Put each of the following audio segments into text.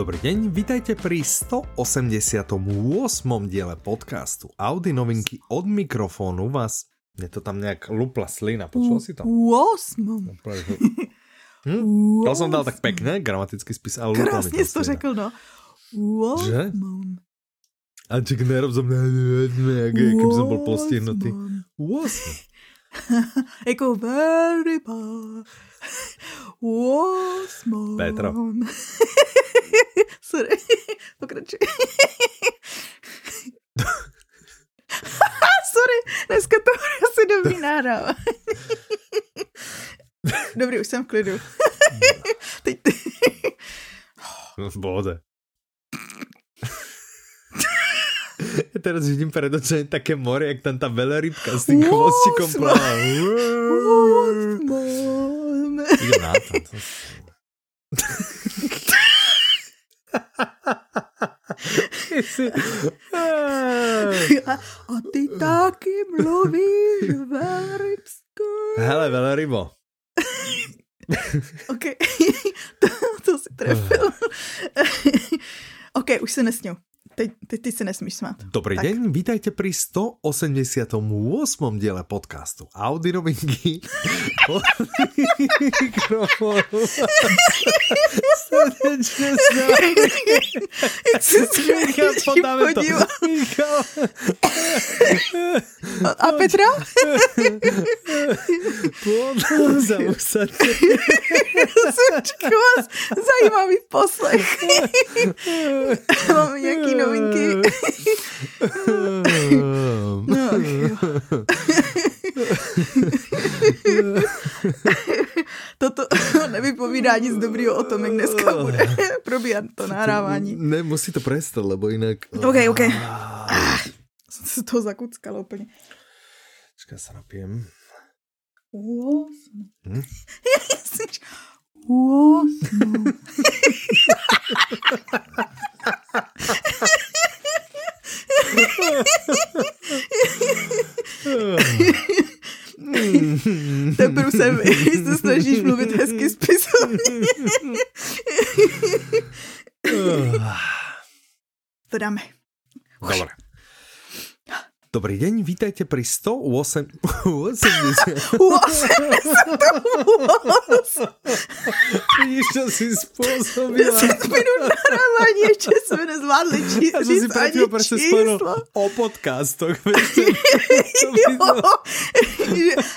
Dobrý deň, vítajte pri 188. diele podcastu Audi novinky od mikrofónu vás. Mne to tam nejak lupla slina, počul si to? Osmom. Hm? To som dal tak pekne, gramatický spis, ale Krásně jsi to řekl, no. Že? Osmom. A čak nerob som, jak keby som bol postihnutý. Osmom. 8. Jako velryba. Osmom. Petro. Sorry, pokračuj. Sorry, dneska to bude asi dobrý náhrává. Dobrý, už jsem v klidu. Teď ty. Bode. Teraz vidím pred očami také more, jak tam tá velerybka s tým chvostikom sme- pláva. Osmom. Idem na to. to... A, a ty taky mluvíš velrybsku. Hele, velerybo. OK, to, to si trefil. OK, už se nesňu. Teď, teď ty se nesmíš smát. Dobrý Tak. deň, vítajte pri 188. diele podcastu Audi novinky. Od mikrofónu. Srdečne se Michal, podáme to. podíval. Michal. A, Petra? Usadte. Sučku, vás zajímavý poslech. Máme nějaký novinky. No. Toto nevypovídá nic dobrýho o tom, jak dneska bude probíhat to nahrávání. Ne, musí to prestat, lebo inak... OK, OK. Se z toho zakuckala úplně. Čakaj, sa napijem. Osm. Hm? Osm. Teprve se se snažíš mluvit hezky spisovně. To dáme. Dobre. Dobrý deň, vítajte pri 108... 80... Vidíš, čo si spôsobila? 10 minut nahrávání, ještě jsme nezvládli či, A čo si říct pred ani chvíľou presne spomenul o podcastoch. to- to to-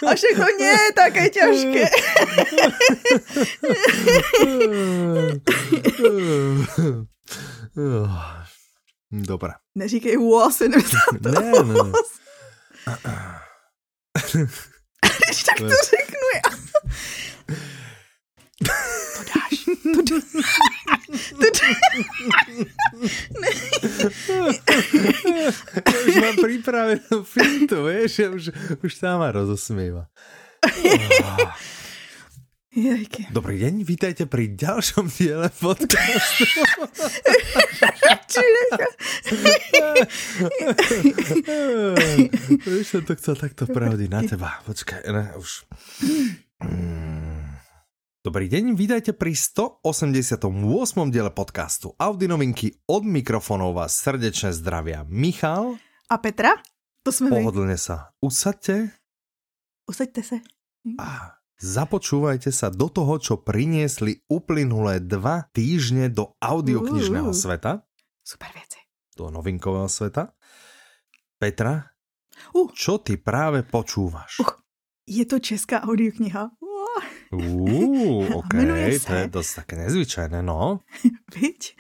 a všechno nie je také těžké. Dobre. Neříkej was, jenom to Ne, ne, ne. Když tak to řeknu já. To dáš. To dáš. To dáš. Ja už mám pripravenú fintu, vieš, ja už, už sama rozosmieva. Jejky. Dobrý deň, vítajte pri ďalšom diele podcastu. Už som to chcel takto pravdiť na teba. Počkaj, ne, už. Dobrý deň, vítajte pri 188. diele podcastu Audi novinky od mikrofónov vás srdečne zdravia Michal. A Petra? To jsme my. Pohodlne sa usadte Usaďte se. a započúvajte sa do toho, čo priniesli uplynulé dva týždne do audioknižného Uú. sveta, Super věci. do novinkového sveta. Petra, Uh. čo ty práve počúvaš? Uh. Je to česká audiokniha. Uú, ok, Jmenuje to je se- dosť také nezvyčajné, no. Viď?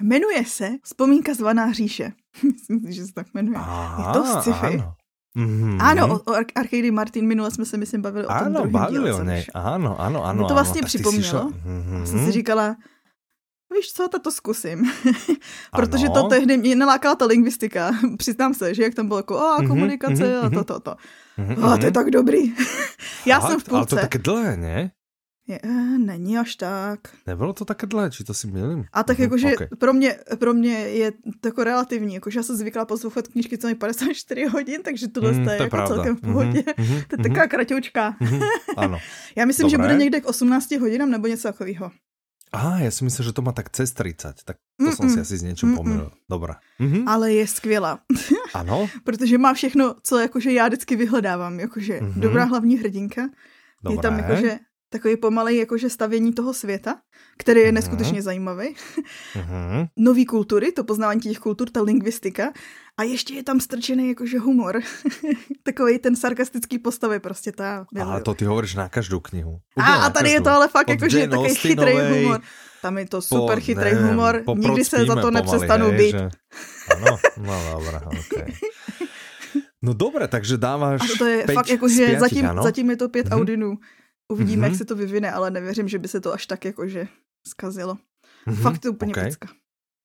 Jmenuje se Vzpomínka zvaná říše. Myslím že se tak jmenuje. Aha, je to sci-fi. Áno, Mhm. Ano, o, o Ar- Arcady Martin minule jsme se, myslím, bavili o tom druhém bavili o vyšlo. Áno, áno, áno. Mě to vlastně tak si připomnělo. šla- Mhm. Já jsem si říkala, víš co, tak to zkusím. Protože to Ano. tehdy mě nalákala ta lingvistika. Přiznám se, že jak tam bylo jako, a Mhm, komunikace mhm, a to, to, to. Mhm, A to je tak dobrý. Já Fakt? jsem v Ale to půlce. také dlhé, ne? Je, eh, není až tak. Nebylo to také dlhé, či to si milím? A tak Mhm, jakože ok. pro, mě, pro mě je to jako relativní, jakože já jsem zvyklá poslouchat knížky co mi 54 hodin, takže tohle Mm, to je jako pravda. celkem v pohodě. Mhm, mhm, To je taková kraťoučka. Mhm, Áno. Já myslím, že Dobré. bude někde k 18 hodinám nebo něco takového. Aha, já si myslím, že to má tak cez 30, tak to mm -mm. jsem si asi s něčím pomýlil. Dobrá. Mhm. Ale je skvělá. ano? Protože má všechno, co jakože já vždycky vyhledávám, jakože mm -hmm. dobrá hlavní hrdinka. Dobré. Je tam jakože takový pomalej jakože stavění toho světa, který je mhm. neskutečně zajímavý. Uh-huh. Nový kultury, to poznávání těch kultur, ta lingvistika. A ještě je tam strčený jakože humor. Takový ten sarkastický postavy prostě ta. Ale to ty hovoríš na každou knihu. a, a tady je to ale fakt jakože takový chytrý humor. Tam je to super po, chytrý nevím, humor. Nikdy se za to nepřestanu být. Že... Ano, no dobré, okay. No dobré, takže dáváš A to je fakt jakože zatím, zatím je to pět mm-hmm. audinů. Uvidíme, mm-hmm. jak se to vyvine, ale nevěřím, že by se to až tak jakože skazilo. Mm-hmm. Fakt to úplně okay. pecka.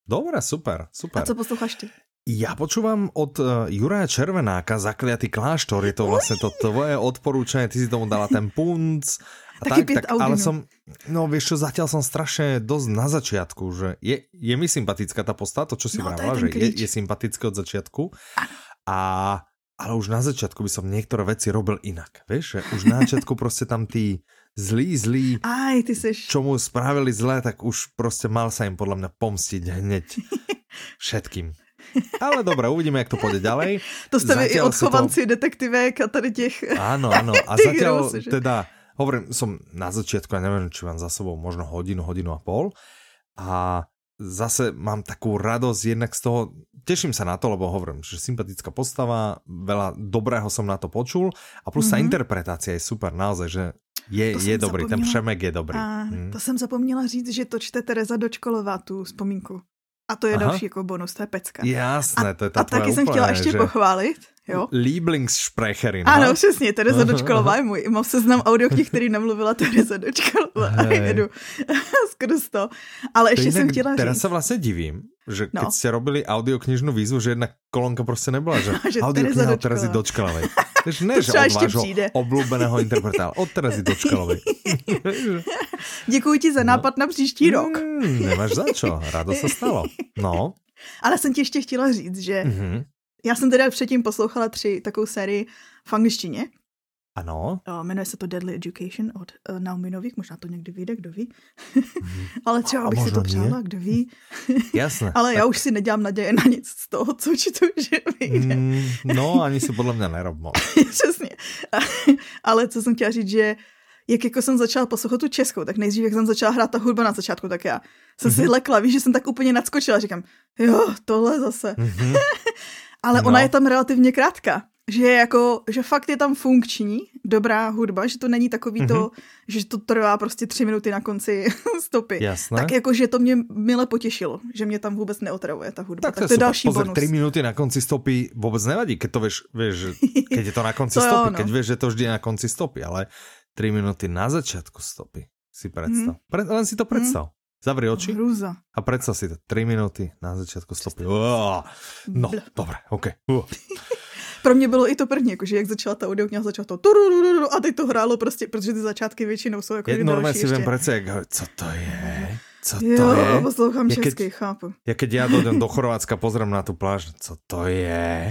Dobré, super, super. A co posloucháš ty? Ja počúvam od uh, Juraja Červenáka Zakliatý kláštor, je to vlastne to tvoje odporúčanie, ty si tomu dala ten punc. A tak, tak, ale som, no vieš čo, zatiaľ som strašne dosť na začiatku, že je, je mi sympatická tá postava, to čo si no, vravila, že je, je sympatické od začiatku. A ale už na začiatku by som niektoré veci robil inak. Vieš, že už na začiatku prostě tam tí zlí, zlí, Aj, ty seš... čo mu spravili zlé, tak už prostě mal sa im podľa mňa pomstiť hneď všetkým. Ale dobré, uvidíme, jak to půjde ďalej. To jste vy i odchovanci to... detektivek a tady těch... Áno, áno. A zatiaľ teda, hovorím, som na začiatku, ja neviem, či mám za sebou možno hodinu, hodinu a pol. A zase mám takú radosť jednak z toho, teším sa na to, lebo hovorím, že sympatická postava, veľa dobrého som na to počul a plus mm -hmm. tá interpretácia je super, naozaj, že je, je dobrý, zapomněla. ten přemek je dobrý. A hmm. To jsem zapomněla říct, že to čte Tereza Dočkolová, tu vzpomínku. A to je Aha. další jako bonus, to je pecka. Jasné, to je ta A taky jsem chtěla ještě že... pochválit, jo. Lieblingssprecherin. Ano, no? přesně, Tereza Dočkolová je můj. Mám seznam audioknih, který namluvila Tereza Dočkolová. Hey. Jedu skrz to. Ale ještě to jsem chtěla říct. Teraz se vlastně divím, že no. keď ste robili audioknižnú výzvu, že jedna kolonka prostě nebyla, že, že audiokniha od Terezy Dočkalovej. Takže ne, že od vášho oblúbeného interpreta, od Terezy Dočkalovej. Děkuji ti za nápad na příští rok. Hmm, nemáš za čo, rádo se stalo. No. Ale jsem ti ještě chtěla říct, že mm-hmm. Já jsem teda předtím poslouchala tři takovou sérii v angličtině, ano. Uh, jmenuje se to Deadly Education od uh, Naomi Novik, možná to někdy vyjde, kdo ví. Mm. Ale třeba bych si to přála, kdo ví. Jasné. Ale tak... já už si nedělám naděje na nic z toho, co čtu, že vyjde. Mm, no, ani si podle mě nerob Přesně. Ale co jsem chtěla říct, že jak jako jsem začala poslouchat tu českou, tak nejdřív, jak jsem začala hrát ta hudba na začátku, tak já jsem mm-hmm. si mhm. lekla, víš, že jsem tak úplně nadskočila, říkám, jo, tohle zase. Mm-hmm. Ale no. ona je tam relativně krátká že je jako, že fakt je tam funkční, dobrá hudba, že to není takový mm-hmm. to, mhm. že to trvá prostě tři minuty na konci stopy. Jasné. Tak jako, že to mě mile potěšilo, že mě tam vůbec neotravuje ta hudba. Tak, tak to je další Pozor, bonus. tři minuty na konci stopy vůbec nevadí, keď to víš, víš keď je to na konci to stopy, jo, no. keď víš, že to vždy je na konci stopy, ale tři minuty na začátku stopy si představ. Mm. Pre, len si to představ. Mm. Zavri oči Hrúza. a predstav si to. 3 minúty na začiatku stopy. No, dobré, OK. Pro mě bylo i to první, jakože jak začala ta audiokniha, začala to a teď to hrálo prostě, protože ty začátky většinou jsou jako Normálně si vím přece, jak, co to je? Co to jo, je? poslouchám ja česky, keď, chápu. Ja keď ja dojdem do Chorvátska, pozriem na tu pláž, co to je?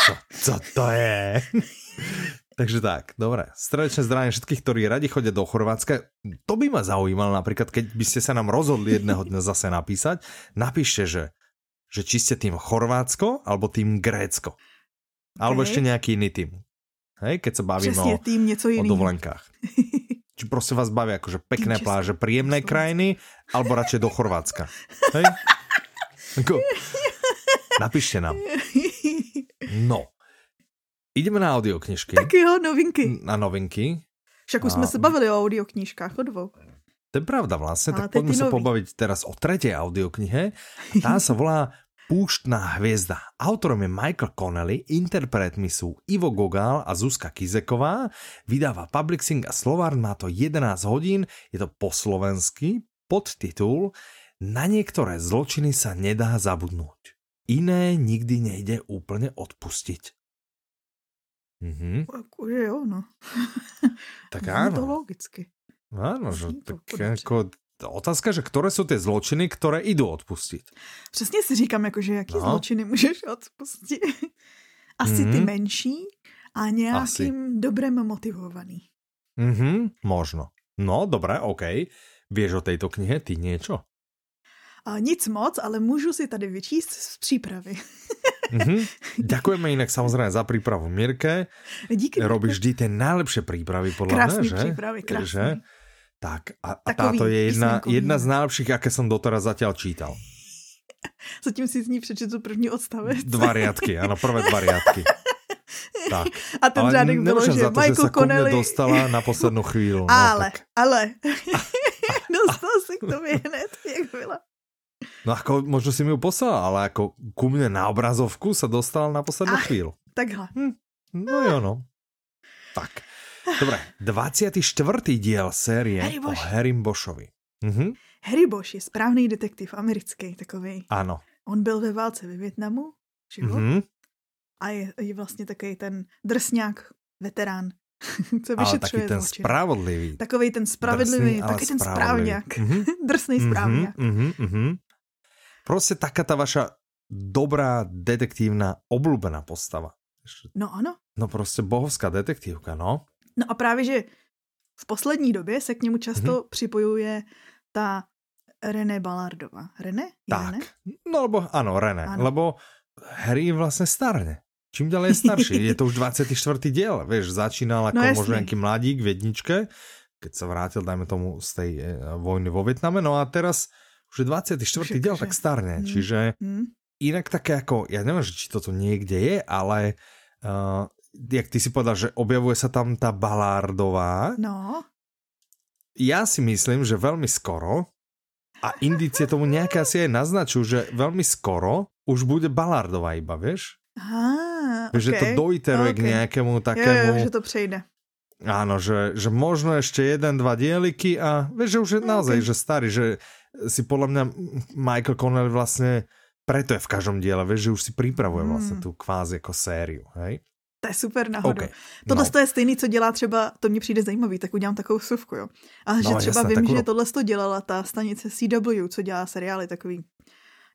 Co, co to je? Takže tak, dobre. Srdečne zdravím všetkých, ktorí radi chodia do Chorvátska. To by ma zaujímalo napríklad, keď by ste sa nám rozhodli jedného dňa zase napísať, napíšte, že, že či ste tým Chorvátsko alebo tým Grécko. Alebo ešte nejaký iný tým. Hej, keď sa bavíme o, tým, něco o dovolenkách. Či prostě vás baví akože pekné pláže, príjemné krajiny, alebo radšej do Chorvátska. Hej? Ako, napíšte nám. No. Ideme na audioknižky. Tak jo, novinky. Na novinky. Však už a... jsme se bavili o audioknižkách, o dvou. To je pravda vlastne, tak poďme sa pobaviť teraz o tretej audioknihe. Tá sa volá Púštná hviezda. Autorom je Michael Connelly, interpretmi sú Ivo Gogal a Zuzka Kizeková, vydáva Publixing a Slovár, má to 11 hodín, je to po slovensky, podtitul Na niektoré zločiny sa nedá zabudnúť. Iné nikdy nejde úplne odpustiť. Mhm. Akože jo, no. Tak áno. to logicky. Áno, že tak ako otázka, že které jsou ty zločiny, které idou odpustit. Přesně si říkám, jakože jaký no. zločiny můžeš odpustit. Asi mm. ty mhm. menší a nějakým Asi. dobrem motivovaný. Mhm, možno. No, dobré, OK. Vieš o tejto knihe ty? A nic moc, ale můžu si tady vyčíst z přípravy. mm-hmm. Ďakujeme inak samozrejme za prípravu Mirke. Díky. Robíš vždy tie najlepšie prípravy, podľa krásný mňa, že? přípravy, krásný. Že? Tak, a, a táto je jedna, písmenkový. jedna z najlepších, aké som doteraz zatiaľ čítal. Zatím si z ní přečetl první odstavec. Dva riadky, áno, prvé dva riadky. Tak. A ten Ale řádek bylo, že za to, Michael Connelly... dostala na poslednú chvíľu. No, ale, tak. ale, dostal se k tobě hned, jak byla. No ako, možno si mi ju poslala, ale ako ku mne na obrazovku sa dostala na poslednú Ach. chvíľu. Takhle. No jo, no. Tak. Dobre, 24. diel série Harry o Bosch. Harrym Boschovi. Mhm, Harry Bosch je správný detektiv, americký takový. áno. On byl ve válce ve Větnamu, že jo? Mhm. A je, je vlastně takový ten drsňák, veterán, co Ale taký vyšetřuje ten zločin. spravodlivý. Takový ten spravedlivý, Drsný, taky ten správňák. Mhm. Drsný správňák. Mhm, mhm, Proste taká tá vaša dobrá detektívna obľúbená postava. No ano. No prostě bohovská detektívka, no. No a právě, že v poslední době se k němu často Mhm. připojuje ta René Ballardová. René? Je Tak. René? No lebo, áno, René. Áno. Lebo Harry vlastne starne. Čím ďalej je starší. je to už 24. diel. Vieš, začínal No no, jasný. možno nejaký mladík v jedničke, keď sa vrátil, dajme tomu, z tej e, vojny vo Vietname. No a teraz už je 24. Už diel, tak starne. Mm. Čiže Hm? inak také ako, ja neviem, či toto niekde je, ale uh, jak ty si povedal, že objavuje sa tam tá Balardová, No, ja si myslím, že veľmi skoro a indície tomu nejaké asi aj naznačujú, že veľmi skoro už bude Balardová iba, vieš? Aha, Vieš, že to okay. dojiteruje k Ok. nejakému Jo, takému... jo, že to přejde. Áno, že, že možno ešte jeden, dva dieliky a vieš, že už je No, naozaj, ok. že starý, že si podľa mňa Michael Connelly vlastne preto je v každom diele, vieš, že už si pripravuje vlastne Hmm. tú kvázi ako sériu, hej? To je super náhodou. OK. Tohle no. to je stejný, co dělá třeba, to mně přijde zajímavý, tak udělám takovou suvku, jo. Ale že No, třeba jasné, vím, tak že tohle to dělala ta stanice CW, co dělá seriály takový.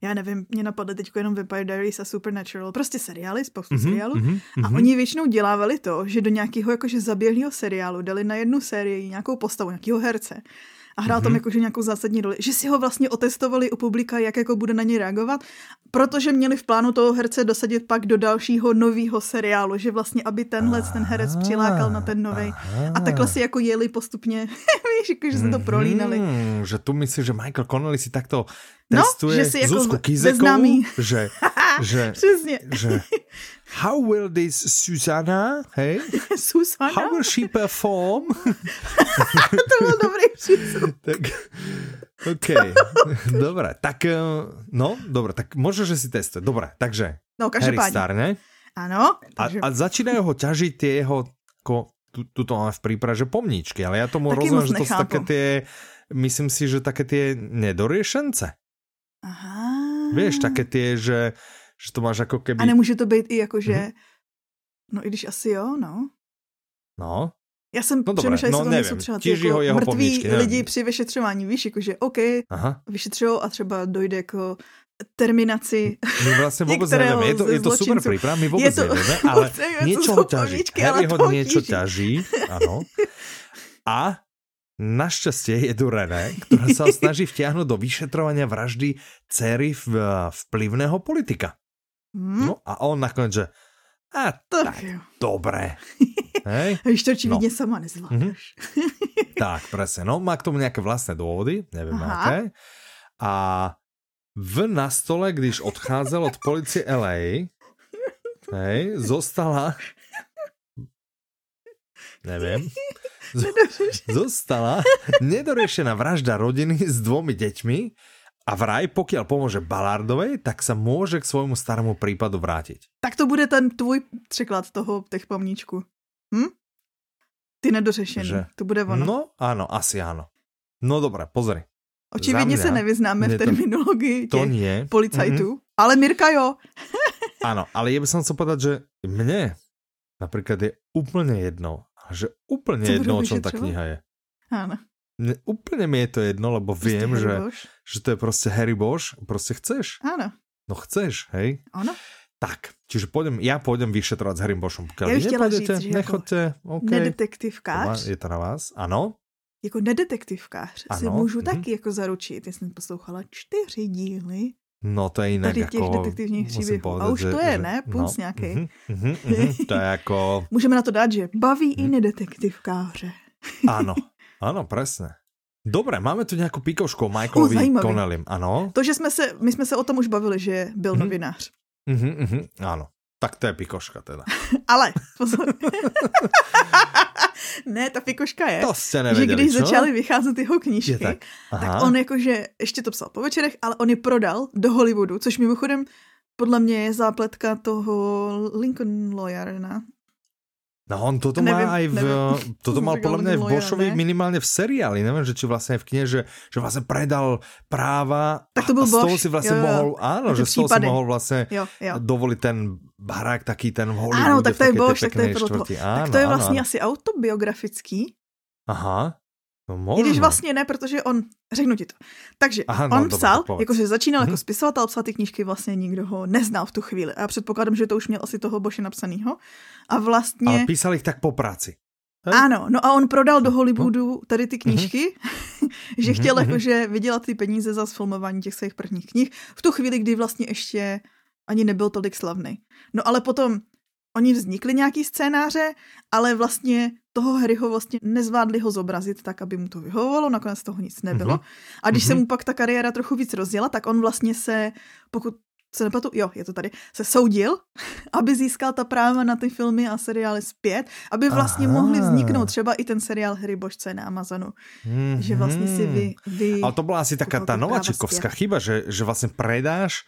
Já nevím, mě napadly teď jenom Vampire Diaries a Supernatural, prostě seriály, spoustu Mhm, seriálů. mhm, A mhm. oni většinou dělávali to, že do nějakého jakože zaběhlého seriálu dali na jednu sérii nějakou postavu, nějakého herce. A hrál tam Mhm. jakože nějakou zásadní roli. Že si ho vlastně otestovali u publika, jak jako bude na něj reagovat, protože měli v plánu toho herce dosadit pak do dalšího nového seriálu, že vlastně, aby tenhle ten herec přilákal na ten nový. A takhle si jako jeli postupně, víš, jako, že se to prolínali. Mm, že tu myslíš, že Michael Connelly si takto No, testuje že si jako Zuzku Kizekovou, známý. že, že, Přesně. že how will this Susanna, hej, how Susana, will she perform? to byl dobrý přístup. tak, OK, dobre, tak, eh, no, dobre, tak možno, že si testuje. Dobre, takže No, Harry starne Ano, a, takže a začínajú ho ťažiť tie jeho, ko, tu, tu to máme v príprave, že pomníčky, ale ja tomu rozumiem, moc že to sú nechápu. také tie, myslím si, že také tie nedoriešence. Aha. Vieš, také tie, že, že to máš ako keby... A nemůže to být i jako, že... Mhm. No i když asi jo, no. No, Já jsem No dobré, přemýšlela, no jestli to nejsou třeba ty jako ho jeho mrtví pomníčky, nevím. lidi při vyšetřování, víš, jakože OK, vyšetřují a třeba dojde jako terminaci. My vlastne vôbec Niektorého nevieme. Je to, je to super príprava, my vôbec Je to- nevieme, ale Vôbec nevieme, co niečo sú ho ťaží. pomníčky, ale Harry ho to ho niečo tíži. ťaží, áno. A našťastie je tu René, ktorá sa ho snaží vtiahnuť do vyšetrovania vraždy v, vplyvného politika. Hm? No a on nakoniec, že a Tak tak, jo. dobre. Hej? Víš, to očividně No. sama nezvládáš. Tak, presne. No, má k tomu nejaké vlastné dôvody, neviem Aha. aké. A v na stole, když odcházel od policie LA, hej, zostala neviem, z- zostala nedoriešená vražda rodiny s dvomi deťmi a vraj, pokiaľ pomôže Balardovej, tak sa môže k svojmu starému prípadu vrátiť. Tak to bude ten tvůj překlad toho, těch pomníčků. Hm? Ty nedořešený. Že? To bude ono. No, áno, asi áno. No dobré, pozri. Očividně se nevyznáme v to- terminologii To těch nie. policajtů. Mhm. Ale Mirka jo. Áno, ale ja by som chcel povedať, že mne napríklad je úplne jedno, že úplne Co jedno, o čom vyšetřovať? kniha je. Áno. Mne, úplne mi je to jedno, lebo viem, Prostě že, Harry Bosch. že to je proste Harry Bosch, proste chceš. Áno. No chceš, hej? Ono. Tak, čiže pôjdem, ja pôjdem vyšetrovať s Harrym Boschom. Pokiaľ Ja nepôjdete, říct, že nechoďte, OK. To má, Nedetektivkář. je to na vás, áno. jako nedetektivkář Ano, si můžu mhm. taky jako zaručit. Já jsem poslouchala čtyři díly No to je jinak tady těch jako, detektivních příběhů. A už že, to je, že, ne? Puls nějaký. mhm, mhm, mhm, to je jako, Můžeme na to dát, že baví Mhm. i nedetektivkáře. áno, áno, presne. Dobre, máme tu nejakú pikošku o Michaelovi. Connelim, áno? To, že jsme se, my jsme se o tom už bavili, že byl Mhm. novinář. Mhm, mhm, áno. Tak to je pikoška teda. Ale, pozor. ne, ta fikoška je, To ste že nevedeli, když čo? začaly vycházet jeho Je knížky, tak. tak Aha. on jakože, ještě to psal po večerech, ale on je prodal do Hollywoodu, což mimochodem podle mě je zápletka toho Lincoln Lawyer, ne? No on toto Nevím, má aj v, nevím. toto mal podľa mňa aj v Bošovi ne? minimálne v seriáli, neviem, že či vlastne aj v knihe, že, že vlastne predal práva Tak to a byl z toho si vlastne jo, jo. mohol, áno, Ty že z toho si mohol vlastne Jo, jo. dovoliť ten barák taký ten v Hollywoode. Ano, tak to je Bosch, tak to je štvrti. Tak Áno, to je áno, vlastně áno. asi autobiografický, Aha, no I když vlastně ne, protože on, řeknu ti to. Takže Aha, no, on dobré, psal, povedz. jakože začínal Mhm. jako spisovatel, psal ty knížky, vlastně nikdo ho neznal v tu chvíli. A já předpokládám, že to už měl asi toho Boše napsanýho. A vlastně... Ale písal ich tak po práci. Hej? Ano, no a on prodal do Hollywoodu tady ty knížky, že Mhm, chtěl mhm. jakože vydělat ty peníze za sfilmování těch svých prvních knih v tu chvíli, kdy vlastně ještě ani nebyl tolik slavný. No ale potom oni vznikli nějaký scénáře, ale vlastně toho Harryho vlastně nezvládli ho zobrazit tak, aby mu to vyhovovalo, nakonec toho nic nebylo. Mhm. A když se Mhm. mu pak ta kariéra trochu víc rozjela, tak on vlastně se, pokud se nepletu, jo, je to tady, se soudil, aby získal ta práva na ty filmy a seriály zpět, aby vlastně Aha. mohli vzniknout třeba i ten seriál Harry Bož, co je na Amazonu. Mm-hmm. Že vlastně si vy... vy Ale to bola asi taká práva nováčikovská zpět. chyba, že, že vlastne predáš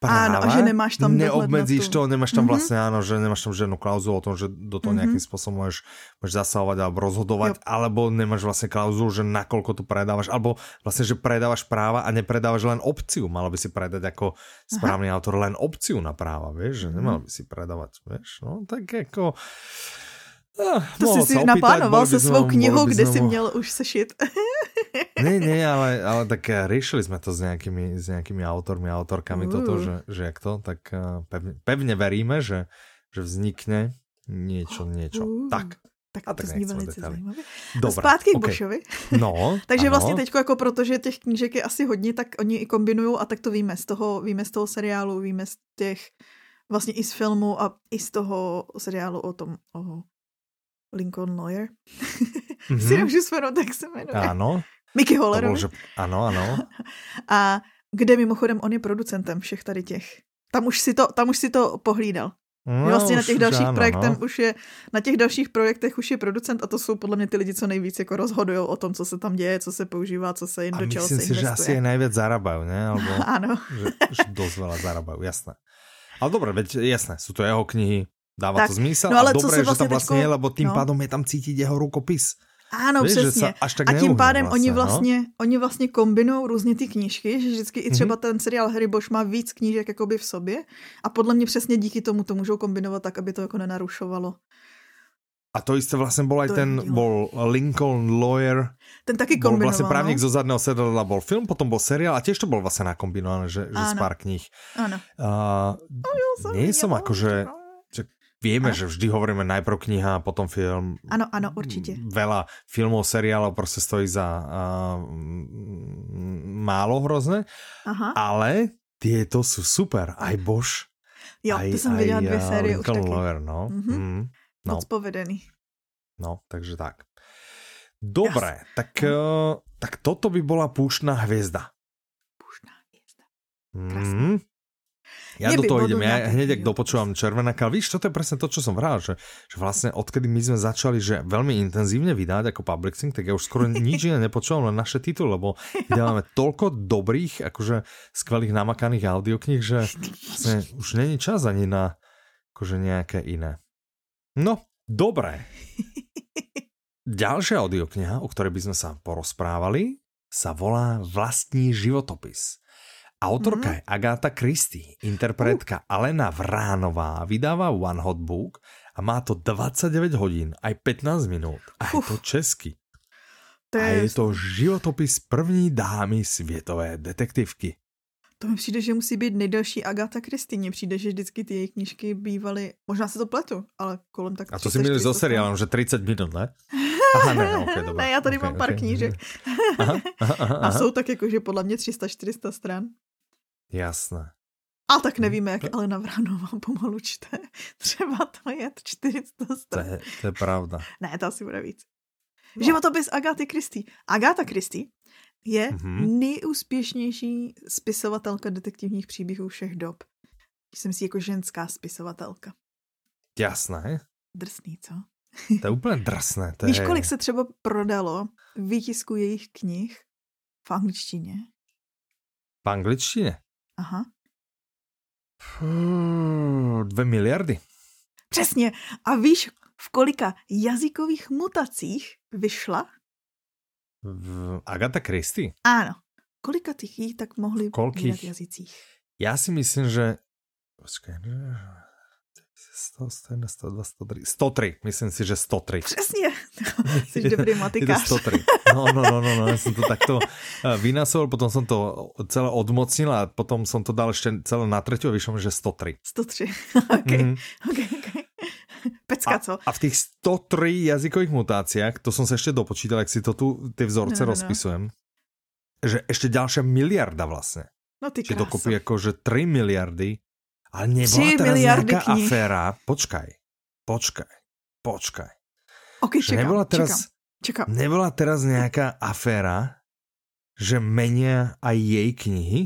práva, Áno, a že nemáš tam neobmedzíš tú- to, nemáš tam Mhm. vlastne, áno, že nemáš tam žiadnu klauzulu o tom, že do toho Mhm. nejakým spôsobom môžeš, môžeš zasahovať alebo rozhodovať, alebo nemáš vlastne klauzulu, že nakoľko to predávaš, alebo vlastne, že predávaš práva a nepredávaš len opciu. Malo by si predať ako správny autor len opciu na práva, vieš, že Mhm. nemal by si predávať, vieš, no tak ako... Ah, To jsi si naplánoval se svou knihou, kde sme si měl už sešit. Nie, nie, ale, ale tak eh, riešili sme to s nejakými, s nejakými autormi a autorkami Uh. toto, že, že jak to, tak eh, pevne, pevne veríme, že, že vznikne niečo, niečo. Uh. Tak, Tak A to tak zní velice zajímavě. A dobre. zpátky k OK. Bošovi. No, Takže ano. vlastně teď, jako protože těch knížek je asi hodně, tak oni i kombinují a tak to víme z toho, víme z toho seriálu, víme z těch, vlastně i z filmu a i z toho seriálu o tom, o Lincoln Lawyer. Mm-hmm. si nemůžu vzpomenout, tak se jmenuje. Áno, Mickey Hollerovi. že... Áno, áno. A kde mimochodem on je producentem všech tady těch. Tam už si to, tam už si to pohlídal. No, vlastně na těch dalších projektech no. už je, na těch dalších projektech už je producent a to jsou podle mě ty lidi, co nejvíc jako rozhodují o tom, co se tam děje, co se používá, co se jim A do čeho se myslím si, že asi aj najviac zarábajú, ne? Alebo Ano. že, že dosť veľa jasné. Ale dobre, veď jasné, sú to jeho knihy, dáva Tak, to zmysel no ale a co dobré, se že vlastně tam vlastne teďko- je, lebo tým no. pádom je tam cítiť jeho rukopis. Ano, Víš, že přesně. až tak a tím pádem vlastně, oni no. vlastně, oni vlastně kombinují různě ty knížky, že vždycky i třeba ten seriál Harry Bosch má víc knížek jakoby v sobě a podle mě přesně díky tomu to můžou kombinovat tak, aby to jako nenarušovalo. A to bol aj To je ten, bol Lincoln Lawyer, Ten taky bol kombinoval. vlastne právnik no? zo zadného sedadla, bol film, potom bol seriál a tiež to bol vlastne nakombinované, že, že z pár kníh. Ano. Uh, som nie som viděla, akože, že vieme, Ano. že vždy hovoríme najprv kniha a potom film. Ano, ano, určitě. Veľa filmov, seriálov proste stojí za uh, mm, málo hrozné, Aha. ale tieto sú super. Aj Bosch, Jo, aj, to jsem viděla dvě uh, série už taky. Lawyer, no. Mhm. Mm, no. Moc povedený. No, takže tak. Dobre, tak, uh, tak toto by bola púštna hviezda. Pušná hvězda. Krásne. Mm. Ja do toho idem, ja hneď ak dopočúvam Červenáka, ale víš, toto je presne to, čo som vral, že, že vlastne odkedy my sme začali, že veľmi intenzívne vydávať ako Publixing, tak ja už skoro nič iné nepočúvam, len naše tituly, lebo vydávame toľko dobrých, akože skvelých namakaných audiokníh, že vlastne už není čas ani na akože nejaké iné. No, dobré. Ďalšia audiokniha, o ktorej by sme sa porozprávali, sa volá Vlastní životopis. Autorka Mhm. je Agáta Christie, interpretka Alena Vránová vydáva One Hot Book a má to 29 hodín, aj 15 minút. A je to česky. To A je, to životopis první dámy světové detektivky. to mi přijde, že musí být nejdelší Agatha Christie. Mně přijde, že vždycky ty její knížky bývaly, možná se to pletu, ale kolem tak A to si milí so seriálom, že 30 minút, ne? Aha, ne, okay, dobré. ne, já tady okay, mám pár okay, knížek. Aha, aha, aha, A aha. jsou tak jakože podle mě 300-400 stran. Jasné. A tak nevíme, jak Elena Vránová pomalu čte. Třeba to je 400 To stran. je, to je pravda. Ne, to asi bude víc. No. Životopis Agáty Christy. Agáta Christy je Mhm. nejúspěšnější spisovatelka detektivních příběhů všech dob. Jsem si jako ženská spisovatelka. Jasné. Drsný, co? To je úplně drsné. To Víš, je... kolik se třeba prodalo výtisku jejich knih v angličtině? V angličtině? Aha. Dve miliardy. Přesně. A víš, v kolika jazykových mutacích vyšla? V Agatha Christie? Ano. Kolika těch jí tak mohli vydat jazycích? Já si myslím, že... Počkej. 100, 101, 102, 103. 103. Myslím si, že 103. Přesně. Jsi dobrý matikář. 103. No, no, no, no, no, ja som to takto eh, vynásoval, potom som to celé odmocnil a potom som to dal ešte celé na treťo, vyšlo mi, že 103. 103. OK. Mhm. OK, OK. Pecka, co? A, a v tých 103 jazykových mutáciách, to som sa ešte dopočítal, jak si to tu, ty vzorce No, no, no. rozpisujem, že ešte ďalšia miliarda vlastne. No ty krása. dokopy akože 3 miliardy, ale nebola teraz miliardy nejaká kníh. aféra. Počkaj, počkaj, počkaj. OK, Že čekám, nebola čekám, teraz, čekám. nebola teraz nejaká aféra, že menia aj jej knihy?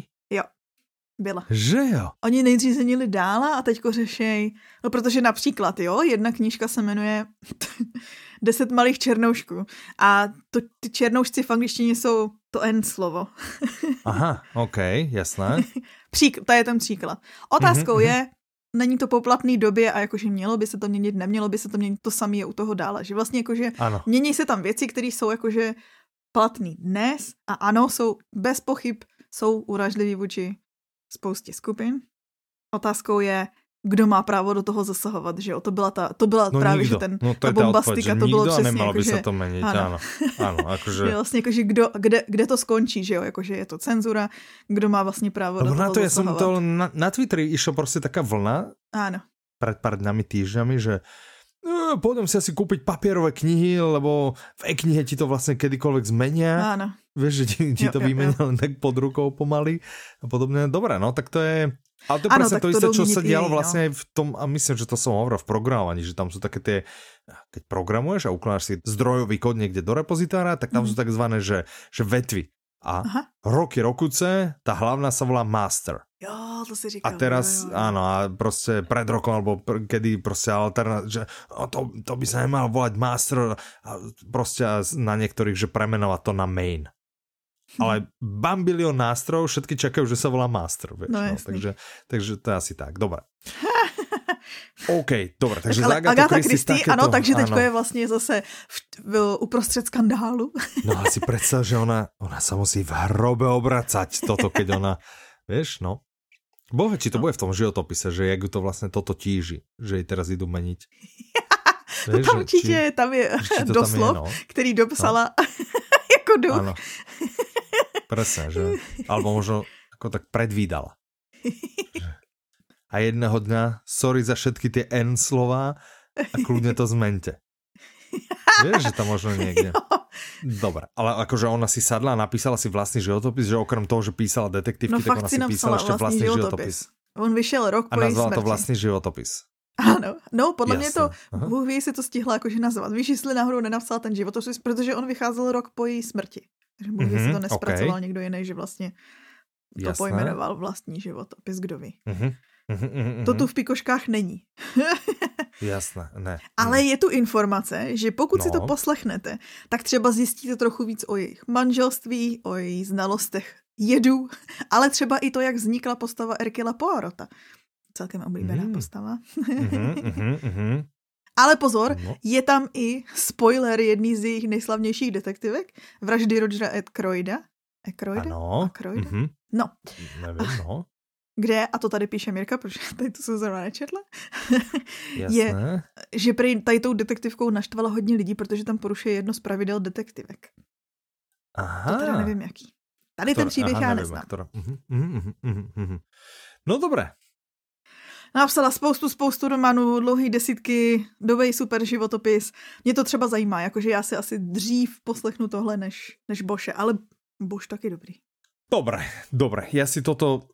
Byla. Že jo? Oni nejdřív zenili dála a teďko řešej, no protože například, jo, jedna knížka se jmenuje Deset malých černoušků a to, ty černoušci v angličtině jsou to N slovo. Aha, OK, jasné. Přík, to je ten příklad. Otázkou Mhm, je, není to po platný době a jakože mělo by se to měnit, nemělo by se to měnit, to samé je u toho dále, že vlastně jakože Ano. mění se tam věci, které jsou jakože platný dnes a ano, jsou bez pochyb, jsou uražliví vůči spoustě skupin. Otázkou je, kdo má právo do toho zasahovat, že jo? To byla, ta, to byla No právě, nikdo. že ten, no to ta je bombastika, že to bylo přesně nemalo by jakože, sa to meniť, ano. áno. Áno, akože... že vlastně jakože kdo, kde, kde to skončí, že jo? Jakože je to cenzura, kdo má vlastně právo do Lebo toho na to ja som zasahovat. to na, na Twitteri išla proste taká vlna Áno. pred pár dňami, týždňami, že no, pôjdem si asi kúpiť papierové knihy, lebo v e-knihe ti to vlastne kedykoľvek zmenia. Áno. Vieš, že ti, ti Jo, to vymenia len tak pod rukou pomaly a podobne. Dobre, no tak to je... Ale to je presne to to isté, čo sa dialo no. vlastne aj v tom, a myslím, že to som hovoril v programovaní, že tam sú také tie, keď programuješ a ukladáš si zdrojový kód niekde do repozitára, tak tam Mhm. sú takzvané, že, že vetvy. A Aha. roky rokuce, tá hlavná sa volá master. Jo, to si A říkal. teraz, jo, jo, áno, a proste pred rokom, alebo pr- kedy proste alternát, že o, to, to by sa nemal volať master a proste a na niektorých, že premenovať to na main. Ale bambilion nástrojov, všetky čakajú, že sa volá master, vieš, No, no, jasný. takže, takže to je asi tak, dobre. OK, dobre, takže Tak, ale za Agathu Agatha Christie Christie, ano, takže teďko je vlastně zase v, v, uprostřed skandálu. No ale si predstav, že ona, ona sa musí v hrobe obracať toto, keď ona, vieš, no. Boha, či to bude v tom životopise, že jak to vlastne toto tíži, že jej teraz idú meniť. To tam určitě, tam je či to tam je, doslov, no. který dopsala jako duch. Áno. Presne, že? Alebo možno ako tak predvídala. A jedného dňa, sorry za všetky tie N slova a kľudne to zmente. Vieš, že tam možno niekde. Dobre, ale akože ona si sadla a napísala si vlastný životopis, že okrem toho, že písala detektívky, No tak ona si písala napsala ešte vlastný vlastný životopis. životopis. On vyšel rok A po její nazvala smrti. to vlastný životopis. Ano, no podle mě to. Aha. Bůh ví, jestli to stihla jakože nazvat. Víš, jestli náhodou nenapsala ten životopis, protože on vycházel rok po její smrti. Takže Bůh ví, jestli to Mhm, nespracoval okej. někdo jiný, že vlastně to Jasné. pojmenoval vlastní životopis, kdo ví. Mhm, mhm, mhm, mhm. To tu v pikoškách není. Jasné, ne. Ale je tu informace, že pokud si to No. poslechnete, tak třeba zjistíte trochu víc o jejich manželství, o jejich znalostech jedů, ale třeba i to, jak vznikla postava Erkila Poirota. Celkem oblíbená Mm. postava. Mhm, mhm, mhm. Ale pozor, No. je tam i spoiler jedný z jejich nejslavnějších detektivek, vraždy Rogera Ackroyda. Ackroyda? Ano. Ackroyda? Mhm. No, Nevím, no. Kde, a to tady píše Mirka, protože tady to jsem zrovna nečetla, Jasné. že prý tady tou detektivkou naštvala hodně lidí, protože tam porušuje jedno z pravidel detektivek. Aha. To teda nevím jaký. Tady ten příběh aha, já nevím, neznám. Ktorá. Mhm, mhm, mhm, mhm. No dobré. Napsala spoustu, spoustu románů, dlouhé desítky, dovej super životopis. Mě to třeba zajímá, jakože já si asi dřív poslechnu tohle než, než Boše, ale Boš taky dobrý. Dobre, dobre, ja si toto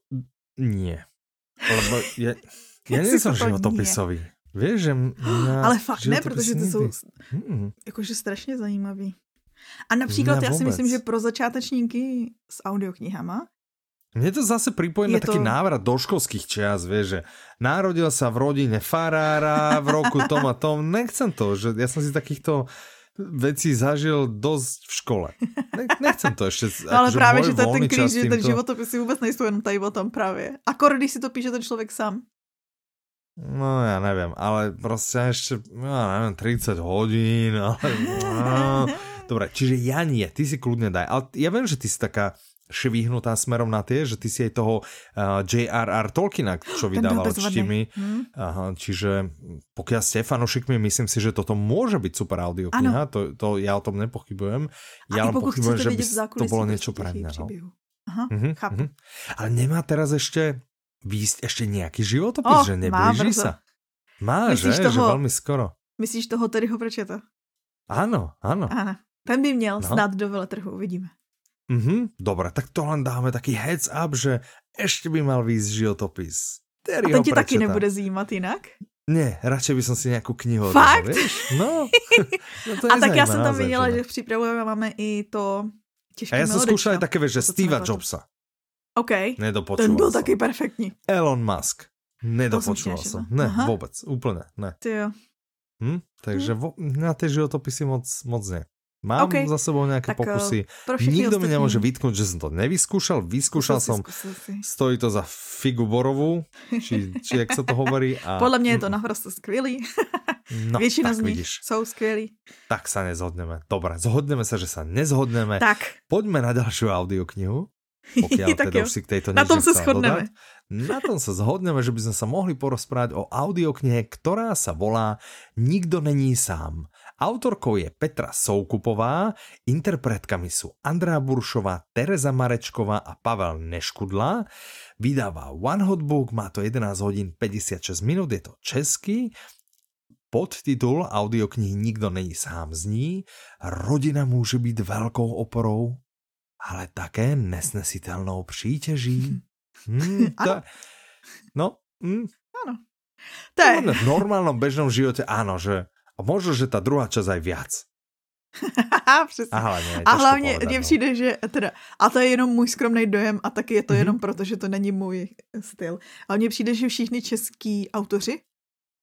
nie. Lebo ja, ja nie som životopisový. Vieš, že mňa Ale fakt ne, protože ty jsou jakože strašně zajímavý. A například já si myslím, že pro začátečníky s audioknihama, Mne to zase pripojí na Je taký to- návrat do školských čias, vieš, že narodil sa v rodine farára v roku tom a tom. Nechcem to, že ja som si takýchto vecí zažil dosť v škole. Ne, nechcem to ešte. no ale právě, že to je ten čas že ten týmto- životopisy vůbec nejsou jenom tady o tom právě. Akor, když si to píše ten člověk sám. No ja neviem, ale proste ešte, ja neviem, 30 hodín, ale... No. Dobre, čiže ja nie, ty si kľudne daj. Ale ja viem, že ty si taká švihnutá smerom na tie, že ty si aj toho uh, J.R.R. Tolkiena, čo vydával čtimi. Hm? Aha, čiže pokiaľ ste fanúšikmi, myslím si, že toto môže byť super audiokniha, to, to ja o tom nepochybujem. A Ja len pochybujem, že by to bolo niečo pre mňa. No. Aha, Mhm, chápu. mhm. Ale nemá teraz ešte výjsť ešte nejaký životopis, Oh, že brzo. sa? Má, Myslíš že? Že toho- veľmi skoro. Myslíš toho Terryho Prečeta? Áno, áno. Ano. Ten by měl No. snad do veletrhu, uvidíme. Mhm, dobre, tak to len dáme taký heads up, že ešte by mal výjsť životopis. A Terryho ten ti taky nebude zajímat jinak? Nie, radšej by som si nejakú knihu Fakt? vieš? No. no to A tak já jsem tam viděla, ne? že připravujeme máme i to těžké A melodičko. skúšal aj také, vieš, že Steva napadlo. Jobsa. OK, Nedopočúval ten byl taky perfektní. Elon Musk. Nedopočúval si Ne, Aha. vôbec, úplne, ne. Ty jo. Hm? Takže vo, na tie životopisy moc, moc ne. Mám OK. za sebou nejaké Tak, pokusy. Pro všechny Nikto mi nemôže vytknúť, že som to nevyskúšal. Vyskúšal si. stojí to za figu borovú, či, či jak sa to hovorí. A, Podle mě je to naprosto skvělý. no, Většina z nich jsou skvělí. tak sa nezhodneme. Dobre, zhodneme sa, že sa nezhodneme. Tak, Poďme na ďalšiu audioknihu. Pokiaľ Tak teda jo. už si k tejto na tom se shodneme. dodať. Na tom sa zhodneme, že by sme sa mohli porozprávať o audioknihe, ktorá sa volá Nikdo není sám. Autorkou je Petra Soukupová, interpretkami sú Andrea Buršová, Tereza Marečková a Pavel Neškudla. Vydáva One Hot Book, má to 11 hodín 56 minút, je to český. Podtitul audioknihy Nikdo není sám zní Rodina může být velkou oporou, ale také nesnesitelnou přítěží. Hmm, to, Ano. no, hmm, to je, v normálnom bežnom živote áno, že a možno, že tá druhá časť aj viac. přesně. A hlavně, A hlavně mně přijde, že teda, a to je jenom můj skromný dojem a taky je to Mhm. jenom proto, že to není můj styl. Ale mně přijde, že všichni český autoři,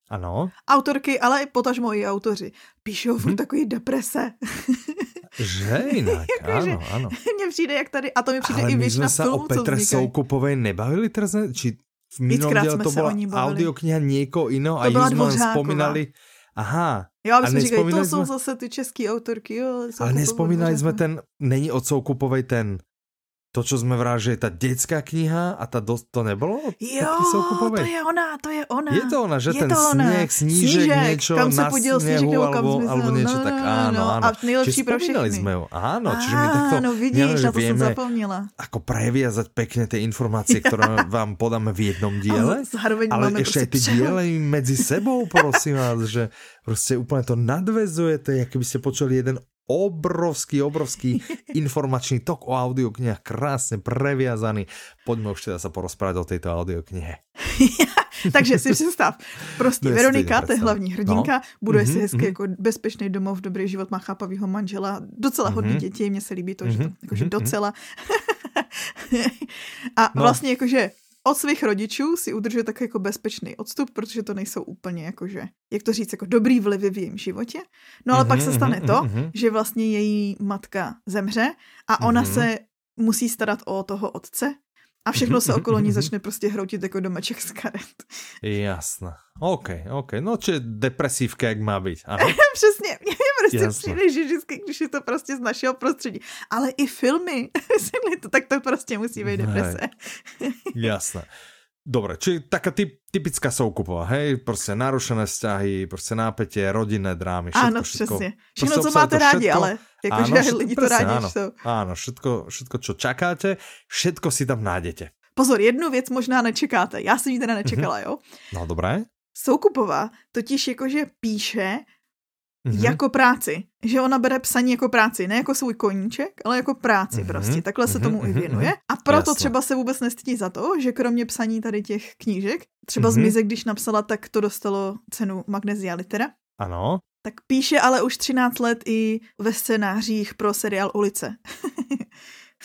Ano, autorky, ale i potažmo i autoři, píšou furt Mhm. takový deprese. že inak, Jakože- áno, áno. mně přijde, jak tady, a to mi přijde Ale i my většina sme sa o filmů, co Petre vznikají. Soukupovej nebavili teraz, ne? či v sme to o bavili. audiokniha niekoho iného a To ju byla Aha, Jo, A aby jsme říkali, to nespomínali jsou jsme- zase ty české autorky, jo. ale ale nespomínali sme Dvořáková. ten, není od Soukupovej ten, to, čo sme vrali, že je tá detská kniha a tá do, to nebolo? od Jo, to je ona, to je ona. Je to ona, že Je ten to ona. sněh, snížek, niečo kam se podíl snehu, snížek, nebo kam alebo, zmizel. alebo niečo no, tak, no, áno, no. áno. A nejlepší Čiže pro všechny. sme ju, áno, čiže my takto Áno, vidíš, nielen, že to jsem vieme zapomněla. ako previazať pekne tie informácie, ktoré vám podáme v jednom diele, Ale zároveň aj prostě ty diely medzi sebou, prosím vás, že proste úplne to nadvezujete, ako by ste počuli jeden obrovský, obrovský informačný tok o audioknihách, krásne previazaný. Poďme už teda sa porozprávať o tejto audioknihe. Takže si představ, prostě No, Veronika, to je hlavní hrdinka, buduje si Mhm, hezky mhm. jako bezpečný domov, dobrý život, má chápavýho manžela, docela hodný Mhm. děti, mně se líbí to, že to Mhm, jakože mhm, docela. A No. vlastně jakože od svých rodičů si udržuje tak jako bezpečný odstup, protože to nejsou úplně jakože, jak to říct, jako dobrý vlivy v jejím životě. No ale pak Mhm, se stane mhm, to, mhm. že vlastně její matka zemře a ona Mhm. se musí starat o toho otce a všechno se okolo ní začne prostě hroutit jako domeček z karet. Jasné. OK, OK. No, či depresívka, jak má byť. Ano. Přesně, mně prostě Jasně. přijde, že vždycky, když je to prostě z našeho prostředí. Ale i filmy, to, tak to prostě musí být deprese. Jasné. Dobre, či taká typ, typická soukupová, hej? Proste narušené vzťahy, proste nápetie, rodinné drámy, všetko, Ano, všetko. přesně. Prostě Všechno, co obsahuje máte rádi, všetko. ale jakože Áno, všetko- lidi to rádi áno. čtou. Áno, všetko, všetko, čo čakáte, všetko si tam nájdete. Pozor, jednu věc možná nečekáte. Já jsem ji teda nečekala, jo? No dobré. Soukupová totiž jakože píše mm-hmm. jako práci. Že ona bere psaní jako práci, ne jako svůj koníček, ale jako práci mm-hmm. prostě. Takhle mm-hmm. se tomu mm-hmm. i věnuje. A proto Jasne. třeba se vůbec nestydí za to, že kromě psaní tady těch knížek, třeba mm-hmm. Zmizek, když napsala, tak to dostalo cenu Magnesia Litera. Ano. Tak píše ale už 13 let i ve scénářích pro seriál Ulice.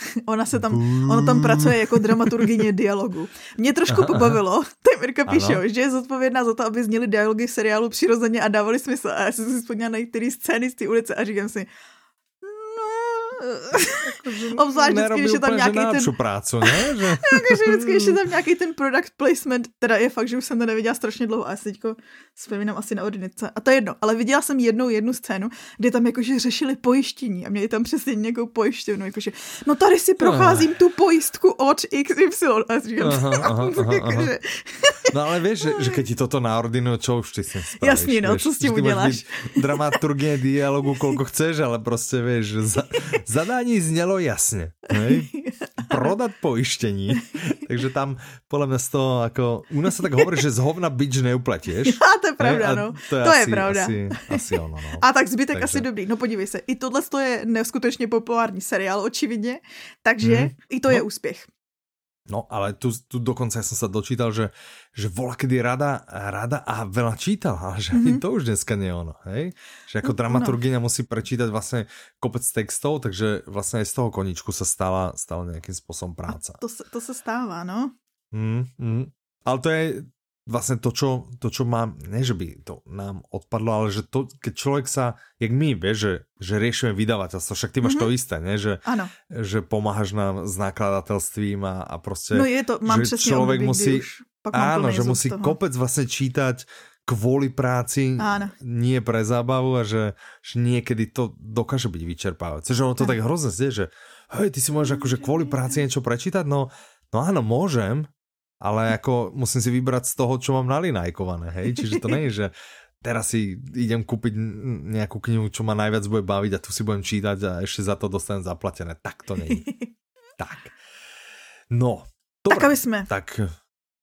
Ona se tam, ona tam pracuje jako dramaturgině dialogu. Mě trošku pobavilo, tady Mirka píše, že je zodpovědná za to, aby zněly dialogy v seriálu přirozeně a dávali smysl. A já jsem si vzpomněla na některé scény z té ulice a říkám si, Obzvlášť vždycky, když je tam nějaký ten... prácu, ne? Že... Jakože vždycky, když je tam nějaký ten product placement, teda je fakt, že už jsem to neviděla strašně dlouho a já si teďko vzpomínám asi na ordinice. A to je jedno, ale viděla jsem jednou jednu scénu, kde tam jakože řešili pojištění a měli tam přesně nějakou pojištěnu, jakože no tady si procházím tu pojistku od XY a říkám, aha, aha, aha, aha. No ale víš, že, že keď ti toto naordinujú, čo už ty si spravíš. No, co s tím uděláš? Dramaturgie dialogu, koľko chceš, ale prostě vieš, za, zadání znělo jasně. Hej? Prodat pojištění. Takže tam podle mě z toho, jako, u nás se tak hovorí, že z hovna bič neuplatíš. A to je pravda, no. To je, to asi, je pravda. Asi, asi ono, no. A tak zbytek takže... asi dobrý. No podívej se, i tohle je neskutečně populární seriál, očividně, takže mm. i to no. je úspěch. No, ale tu, tu dokonca ja som sa dočítal, že, že vola kedy rada, rada a veľa čítal, ale že mm-hmm. to už dneska nie je ono, hej? Že ako no, dramaturgiňa no. musí prečítať vlastne kopec textov, takže vlastne aj z toho koničku sa stala, stala nejakým spôsobom práca. A to, to sa stáva, no. Mm, mm. Ale to je, vlastně to, čo, to, čo mám, ne, že by to nám odpadlo, ale že to, keď člověk sa, jak my, vieš, že, že riešime vydavateľstvo, však ty máš mm -hmm. to mhm. isté, ne, že, ano. že pomáhaš nám s nakladatelstvím a, a prostě, no je to, mám že člověk musí, áno, že musí kopec vlastně čítať kvôli práci, Áno. nie pre zábavu a že, že niekedy to dokáže byť vyčerpávajúce. Že ono to tak hrozne zde, že hej, ty si môžeš akože kvôli práci niečo prečítať, no, no áno, môžem, ale jako musím si vybrat z toho, čo mám nalinajkované, hej, čiže to není, že teraz si idem kúpiť nejakú knihu, čo ma najviac bude baviť a tu si budem čítať a ešte za to dostanem zaplatené. Tak to není. tak. No, dobré. Tak aby sme tak,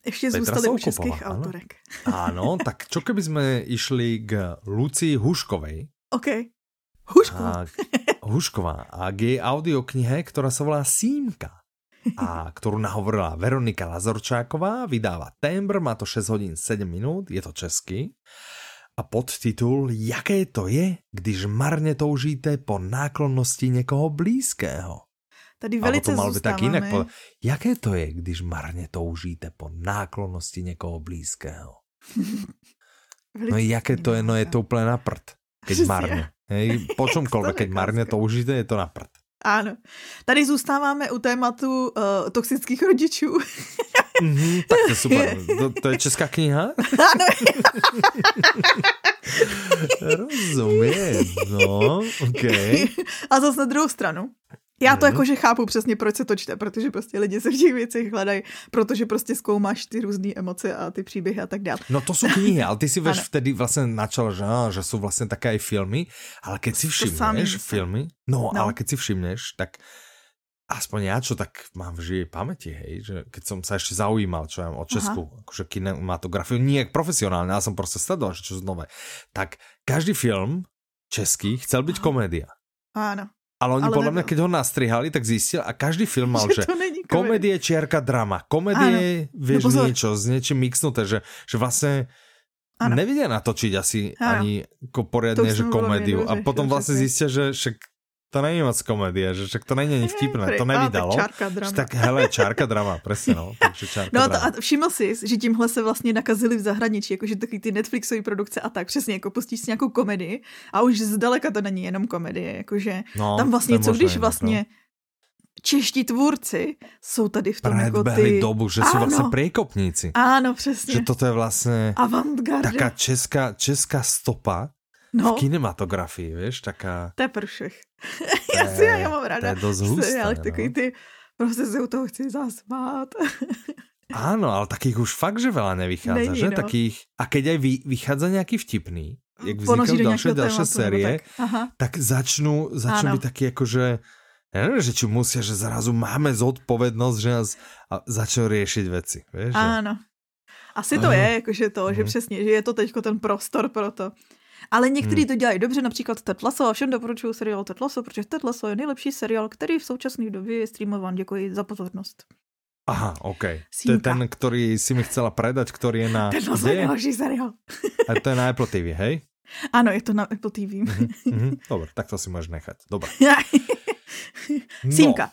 ešte zůstali u českých áno? autorek. Áno, tak čo keby sme išli k Lucii Huškovej? OK. Hušková. Hušková. A k jej audioknihe, ktorá sa volá Símka a ktorú nahovorila Veronika Lazorčáková, vydáva Tembr, má to 6 hodín 7 minút, je to český. A podtitul Jaké to je, když marně toužíte po náklonnosti někoho blízkého? Tady velice to by tak jinak. Po... Jaké to je, když marně toužíte po náklonnosti někoho blízkého? no jaké to je, no je to úplně na prd, keď marně. Hej, po čomkoľvek, keď marně toužíte, je to na prd. Ano. Tady zůstáváme u tématu uh, toxických rodičů. mm-hmm, tak to je super. To, to je česká kniha? Ano. Rozumím, no, ok. A zase na druhou stranu, já to mm. jakože chápu přesně, proč se to čte, protože prostě lidi se v těch věcech hledají, protože prostě zkoumáš ty různé emoce a ty příběhy a tak dále. No to jsou knihy, ale ty si veš vtedy vlastně načal, že, že jsou vlastně také i filmy, ale keď si všimneš filmy, no, no, ale keď si všimneš, tak aspoň já, čo tak mám v živej pamäti, hej, že keď som sa ešte zaujímal, čo ja o Česku, Aha. akože kinematografiu, nie profesionálne, ja som prostě sledoval, že čo sú nové, tak každý film český chcel byť komédia. Áno. Ale oni ale podľa mňa, keď ho nastrihali, tak zistil a každý film mal, že, že komédie, čiarka, drama. Komédie, ano. vieš, no niečo, s niečím mixnuté, že, že vlastne ano. nevedia natočiť asi ano. ani poriadne, že komédiu. A potom vlastne zistia, že však to není moc komédie, že však to není ani vtipné, to nevydalo. Tak čárka drama. Tak hele, čárka drama, přesně no. Takže čárka no drama. a všiml jsi, že tímhle se vlastně nakazili v zahraničí, jakože taky ty Netflixové produkce a tak, přesně, jako pustíš si nějakou komedii a už zdaleka to není jenom komedie, jakože no, tam vlastně, co když vlastně no. čeští tvůrci jsou tady v tom jako ty... dobu, že jsou vlastně prekopníci. Ano, přesně. Že toto je vlastně taká česká, česká stopa, No. V kinematografii, víš, taká... To je pršech. já si já mám ráda. To je dosť husté, no. takový ty, prostě se u toho chci zasmát. Áno, ale takých už fakt, že veľa nevychádza, Není, že? No. Takých, a keď aj vy, vychádza nejaký vtipný, jak vznikajú ďalšie, ďalšie série, tak, tak začnú, začnú byť taký akože ja neviem, že či musia, že zrazu máme zodpovednosť, že nás a začnú riešiť veci. Vieš. Ano. Asi to je, jakože to, že přesně, že je to teďko ten prostor pro to. Ale někteří to dělají dobře, například Ted Lasso a všem doporučuju seriál Ted Lasso, protože Ted Lasso je nejlepší seriál, který v současné době je streamován. Děkuji za pozornost. Aha, OK. To je ten, ktorý si mi chcela predať, ktorý je na... Ted Lasso kde je je? nejlepší seriál. A to je na Apple TV, hej? Ano, je to na Apple TV. Mhm, Dobre, tak to si môžeš nechať. Dobre. No, Símka.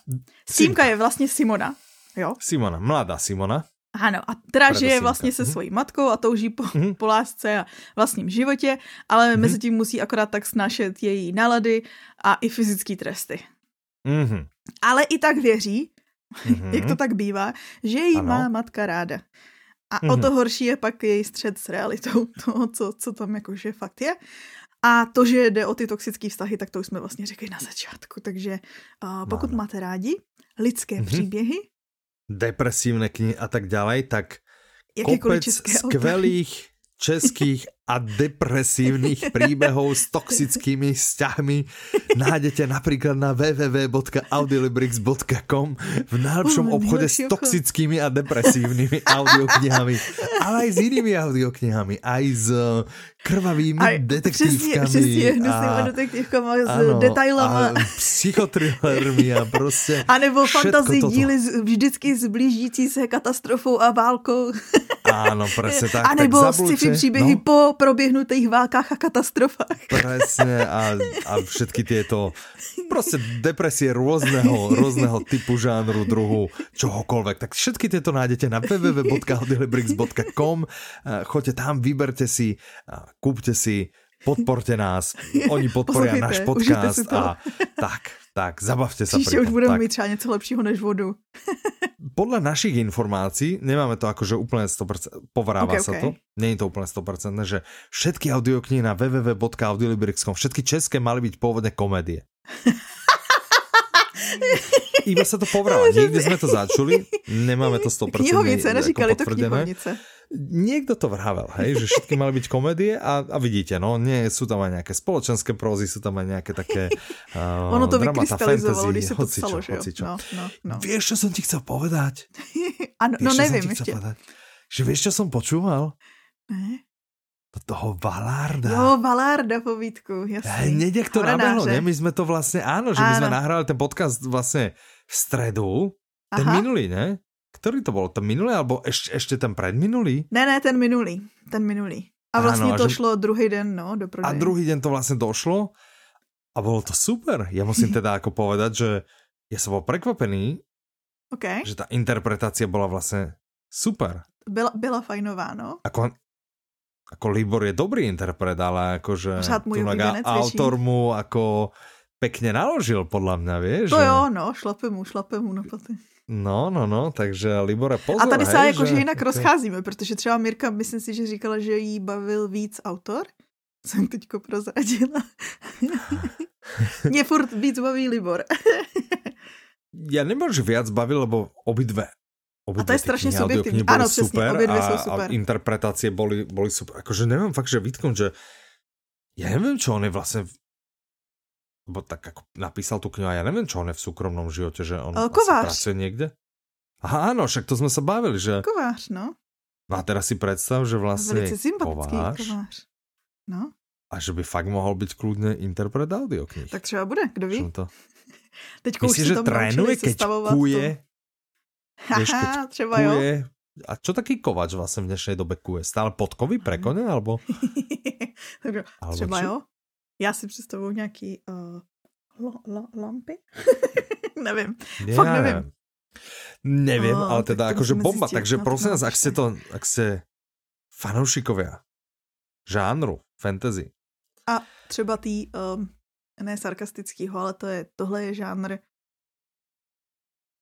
Símka je vlastně Simona. Jo? Simona, mladá Simona. Ano, a teda žije vlastně se Mhm. svojí matkou a touží po, Mhm. po lásce a vlastním životě, ale Mhm. mezi tím musí akorát tak snášet její nálady a i fyzické tresty. Mhm. Ale i tak věří, Mhm. jak to tak bývá, že ji Ano. má matka ráda. A o Mhm. to horší je pak její střed s realitou, toho, co, co tam jakože fakt je. A to, že jde o ty toxické vztahy, tak to už jsme vlastně řekli na začátku. Takže uh, pokud Ano. máte rádi lidské Mhm. příběhy, Depresívne knihy a tak ďalej, tak jakékoliv kopec skvelých českých a depresívnych príbehov s toxickými vzťahmi nájdete napríklad na www.audiolibrix.com v najlepšom obchode s toxickými a depresívnymi audioknihami, ale aj s inými audioknihami, aj s eh, krvavými A přesně, detektívkami přesně, hnusnýma detektivkama s áno, detailama. a psychothrillermi a prostě A nebo toto. díly s- vždycky s blížící se katastrofou a válkou. Áno, presne tak. a nebo tak sci-fi příběhy no. po proběhnutých válkách a katastrofách. Presne a, a všetky tieto proste depresie rôzneho, rôzneho typu, žánru, druhu, čohokoľvek. Tak všetky tieto nájdete na www.audiolibrix.com Eh, Choďte tam, vyberte si, kúpte si, podporte nás, oni Poslouchejte, náš podcast a tak, tak, zabavte sa Příště už budeme mít třeba něco lepšího než vodu. Podľa našich informácií, nemáme to akože úplne 100%, povráva Ok, sa ok. to, je to úplne 100%, že všetky audioknihy na www.audiolibrix.com, všetky české mali byť pôvodne komédie. Iba sa to povráva, niekde sme to začuli, nemáme to 100% Knihovnice, ako neříkali to knihovnice. Niekto to vravel, hej, že všetky mali byť komédie a, a vidíte, no, nie, sú tam aj nejaké spoločenské prózy, sú tam aj nejaké také uh, Ono to dramata, fantasy, když se to hocičo, psalo, že jo? hocičo. No, no, no. Vieš, čo som ti chcel povedať? Ano, Vieš, no nevím chcel ještě. povedať? Že vieš, čo som počúval? Ne? Toho Valárda. Jo, Valárda povídku, jasný. Hneď jak to nabehlo, ne? My sme to vlastne, áno, že my sme Áno. nahrali ten podcast vlastne v stredu, ten Aha. minulý, ne? Ktorý to bol? Ten minulý, alebo ešte, ešte ten predminulý? Ne, ne, ten minulý. Ten minulý. A vlastně Áno, a to že- šlo druhý den, no, do A prodeje. druhý deň to vlastne došlo a bolo to super. Ja musím teda ako povedať, že ja som bol prekvapený, OK. že tá interpretácia bola vlastne super. Byla, byla fajnová, no. Ako, ako Libor je dobrý interpret, ale akože autor mu ako pekne naložil, podľa mňa, vieš? To že... jo, no, šlape mu, šlape mu na paty. No, no, no, takže Libore, pozor, A tady se hej, jakože že... jinak rozcházíme, protože třeba Mirka, myslím si, že říkala, že jí bavil víc autor. Jsem teďko prozradila. Mě furt víc baví Libor. Ja nemám, že viac bavil, lebo obidve A Obidve to je strašne knihy, subjektívne. audioknihy boli Áno, presne, super a, a interpretácie boli, boli super. Akože neviem fakt, že vytknúť, že ja neviem, čo on je vlastne v- Bo tak ako napísal tú knihu a ja neviem, čo on je v súkromnom živote, že on kovář. pracuje niekde. Aha, áno, však to sme sa bavili, že... Kovář, no. No a teraz si predstav, že sympatický kovář kovář. No, a že by fakt mohol byť kľudne interpret audioknih. tak třeba bude, kdo ví. To? Už Myslíš, se že trénuje, keď kuje? Vieš, keď třeba jo. kuje? A čo taký kovač vlastne v dnešnej dobe kuje? Stále podkovy pre kone, Alebo třeba čo? jo. Já si představuju nějaký uh, lo, lo, lampy? nevím. Ja Fakt neviem. Neviem, Á, ale teda to akože musíme bomba, zistiť. takže No, prosím no, vás, ak ste počkaj. to, ak ste fanoušikovia žánru fantasy, A třeba tý, um, ne sarkastickýho, ale to je, tohle je žánr,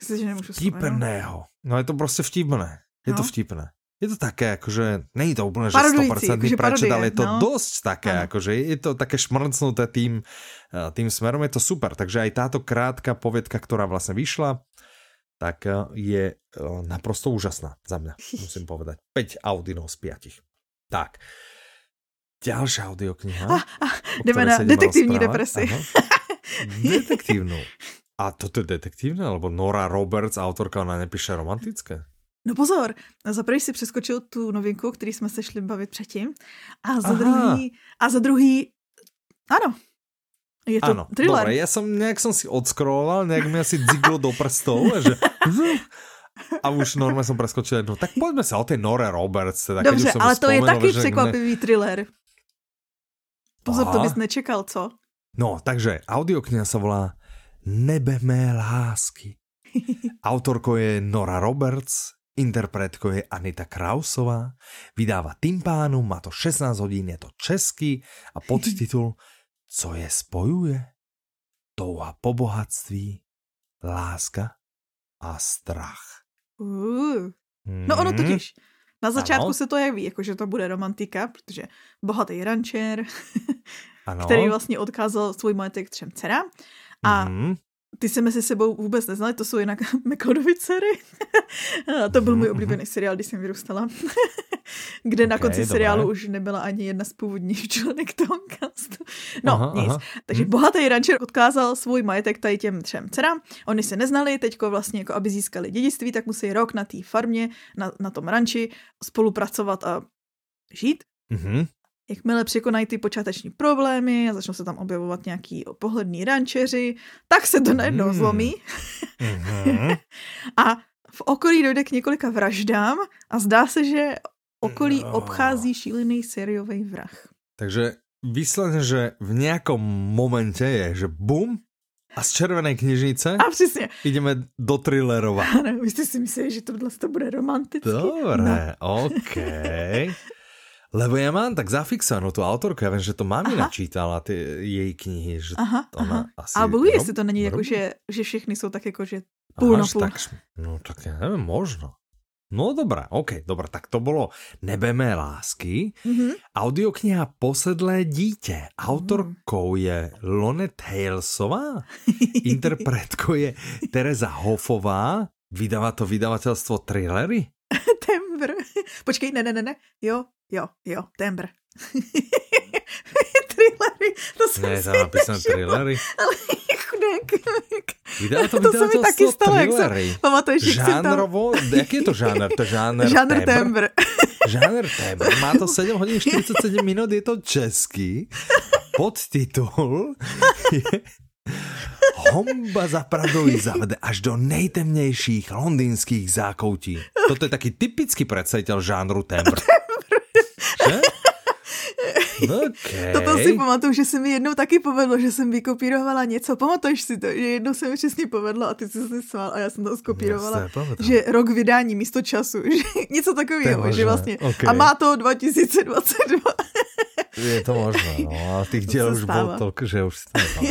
Myslím, že nemůžu vtipného. No je to prostě vtipné. Je to No. vtipné. Je to také, akože, není to úplne, že Parodující, 100% akože prečet, ale je to no. dosť také, Áno. akože je to také šmrcnuté tým, eh, tým smerom, je to super. Takže aj táto krátka poviedka, ktorá vlastne vyšla, tak eh, je eh, naprosto úžasná za mňa, musím povedať. 5 audinov z 5. Tak. Ďalšia audiokniha. Ah, ah, jdeme na detektivní depresi. Aha. Detektívnu. A toto je detektívne? Alebo Nora Roberts, autorka, ona nepíše romantické? No pozor, za prvý si přeskočil tu novinku, který jsme se šli bavit předtím. A za Aha. druhý, a za druhý, ano, je to ano, thriller. Dobre, ja som, nejak som si odskroloval, nejak mi asi dziglo do prstov, že... A už normálně som preskočil jednu. Tak poďme sa o tej Nore Roberts. Teda, Dobře, ale to je taky překvapivý ne... thriller. Pozor, Aha. to bys nečekal, co? No, takže audiokniha sa volá Nebe mé lásky. Autorkou je Nora Roberts, interpretkou je Anita Krausová, vydává Timpánu, má to 16 hodín, je to český a podtitul Co je spojuje? Touha po bohatství, láska a strach. Uh. No ono totiž, na začátku ano. se to jeví, jako že to bude romantika, protože bohatý rančer, který vlastně odkázal svůj majetek třem dcerám a mm ty se mezi sebou vůbec neznali, to jsou jinak McLeodovi dcery. to byl můj oblíbený seriál, když jsem vyrůstala. Kde na konci dobré. seriálu už nebyla ani jedna z původních členek toho castu. No, aha, nic. Aha. Takže hm. bohatý rancher odkázal svůj majetek tady těm třem dcerám. Oni se neznali, teďko vlastně jako aby získali dědictví, tak musí rok na té farmě, na, na tom ranči spolupracovat a žít. Mm-hmm. Jakmile překonají ty počáteční problémy a začnou se tam objevovat nějaký pohlední rančeři, tak se to najednou mm. zlomí. Mm-hmm. a v okolí dojde k několika vraždám a zdá se, že okolí no. obchází šílený sériový vrah. Takže výsledně, že v nějakom momente je, že bum, a z červené knižnice a přesně. ideme do thrillerova. Ano, vy jste si mysleli, že tohle to bude romantické. Dobre, no. OK. Lebo ja mám tak zafixovanou tu autorku, ja viem, že to mami aha. načítala, ty jej knihy. Že aha, ona aha. Asi Ale jestli to není jako, že, že všechny jsou tak jako, že půl na půl. Tak, no tak ja neviem, možno. No dobré, OK, dobré, tak to bolo Nebemé lásky. Mm-hmm. Audiokniha Posedlé dítě. Autorkou je Lone Halesová, interpretkou je Teresa Hofová, vydává to vydavatelstvo Trillery. Tembr. Počkej, ne, ne, ne, ne. Jo, jo, jo, tembr. Trillery, to jsem Ne, tam napísané trillery. Ale chudák. Vydá to, to se mi taky stalo, jak jsem, pamatuješ, Žánrovo, tam... jaký je to žánr? To žánr, žánr tembr. Žánr tembr. Má to 7 hodin 47 minut, je to český. Podtitul je Homba za pravdou zavede až do nejtemnějších londýnských zákoutí. Toto je taký typický predstavitel žánru tembr. Okay. Toto si pamatuju, že se mi jednou taky povedlo, že jsem vykopírovala něco. Pamatuješ si to, že jednou se mi přesně povedlo a ty jsi se smál a já jsem to skopírovala, že rok vydání místo času, že něco takového, že vlastně. Okay. A má to 2022. Je to možné, no, ale těch děl už bylo tolik, že už si to.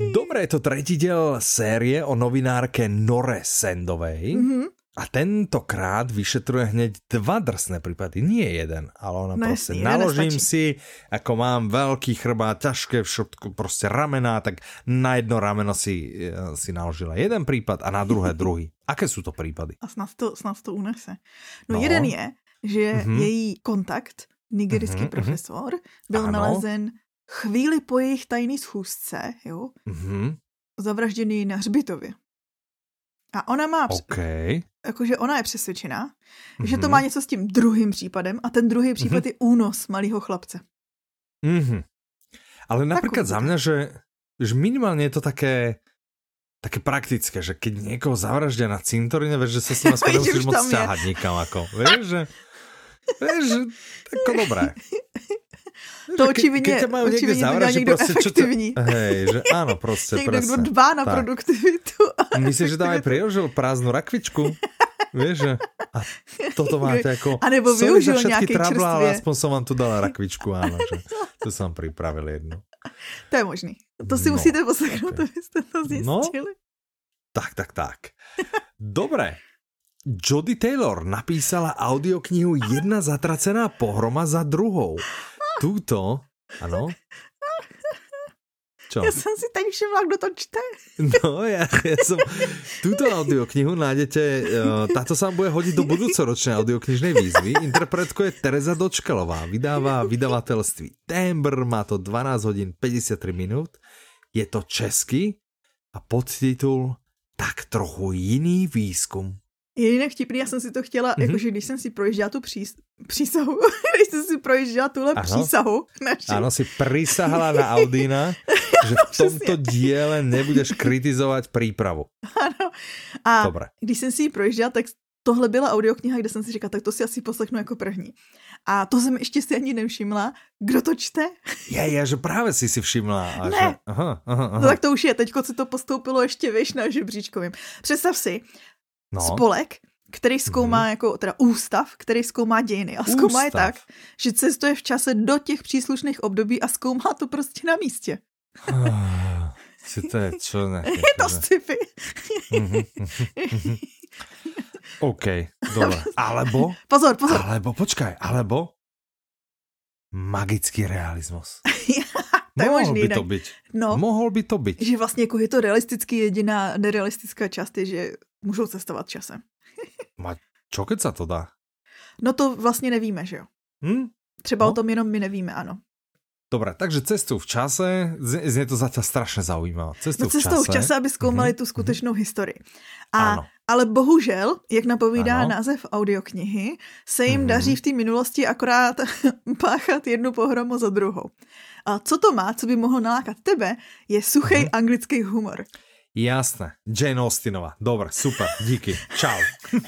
Dobre, je to tretí diel série o novinárke Nore Sendovej. Mm-hmm. A tentokrát vyšetruje hneď dva drsné prípady, nie jeden, ale ona no, prostě jasný, naložím si, ako mám veľký chrbát, ťažké všetko, prostě ramená, tak na jedno rameno si, eh, si naložila jeden prípad a na druhé druhý. Aké sú to prípady? A snad to, snad to unese. No, no jeden je, že mm-hmm. její kontakt, nigerijský mm-hmm, profesor, byl ano. nalezen chvíli po jejich tajný schůzce, jo, mm-hmm. zavražděný na hřbitově. A ona má, okay. jakože ona je přesvědčená, mm-hmm. že to má něco s tím druhým případem a ten druhý případ mm-hmm. je únos malého chlapce. Mm-hmm. Ale například za mě, že, že minimálně je to také také praktické, že keď někoho zavraždia na cintoríne, vieš, že sa s ním aspoň musíš moc ťahať nikam, ako, vieš, že, vieš, že, ako dobré. To očividně, keď majú niekde zavražiť, někdo proste, efektivní. Čo to, hej, že áno, proste, Někdo, presne. kdo dbá na tak. produktivitu. Myslíš, že tam aj priložil prázdnu rakvičku? Vieš, že a toto máte ako... A nebo využil nějaký trabla, ale aspoň som vám tu dala rakvičku, áno, že to som pripravil jednu. To je možný. To si no, musíte poslechnout, okay. abyste to no. zjistili. No, tak, tak, tak. Dobre. Jody Taylor napísala audioknihu Jedna zatracená pohroma za druhou. Tuto, ano. Čo? Já jsem si teď všimla, kdo to čte. No, ja, ja som... Túto audioknihu nájdete, uh, táto sa bude hodiť do budúcoročnej audioknižnej výzvy. Interpretko je Tereza Dočkalová, vydáva vydavateľství Tembr, má to 12 hodín 53 minút. Je to česky, a podtitul Tak trochu jiný výzkum. Je jinak vtipný, já jsem si to chtěla, mm-hmm. jakože když jsem si projížděla tu přís, přísahu, když jsem si projížděla tuhle ano. přísahu. Naši. Ano, si prisahala na Audina, že v tomto díle nebudeš kritizovat přípravu. Ano. A Dobre. když jsem si ji projížděla, tak tohle byla audiokniha, kde jsem si říkala, tak to si asi poslechnu jako první. A to jsem ještě si ani nevšimla. Kdo to čte? Je, je, že právě si si všimla. A ne. Že... Aha, aha, aha. No tak to už je, teďko se to postoupilo ještě vyš na žebříčkovým. Představ si, no. spolek, který zkoumá mm. jako, teda ústav, který zkoumá dějiny. A zkoumá ústav. je tak, že cestuje v čase do těch příslušných období a zkoumá to prostě na místě. Si to je čo ne? Je to sci-fi. Mhm, mhm, OK, dobre. Alebo? Pozor, pozor. Alebo, počkaj, alebo magický realismus. to je možný, by to byť. No, Mohl by to byť. Že vlastně jako je to realistický, jediná nerealistická část je, že můžou cestovat časem. Ma čo keď sa to dá? No to vlastně nevíme, že jo? Hm? Třeba no. o tom jenom my nevíme, ano. Dobre, takže cestu v čase, znie to zatiaľ strašne zaujímavé. Cestu no cestou v čase. v čase, aby zkoumali mm-hmm. tu skutečnou historii. A, ale bohužel, jak napovídá ano. název audioknihy, se jim mm-hmm. daří v té minulosti akorát páchat jednu pohromu za druhou. A co to má, co by mohlo nalákat tebe, je suchý mm-hmm. anglický humor. Jasné. Jane Austenová. Dobre, super. Díky. Čau.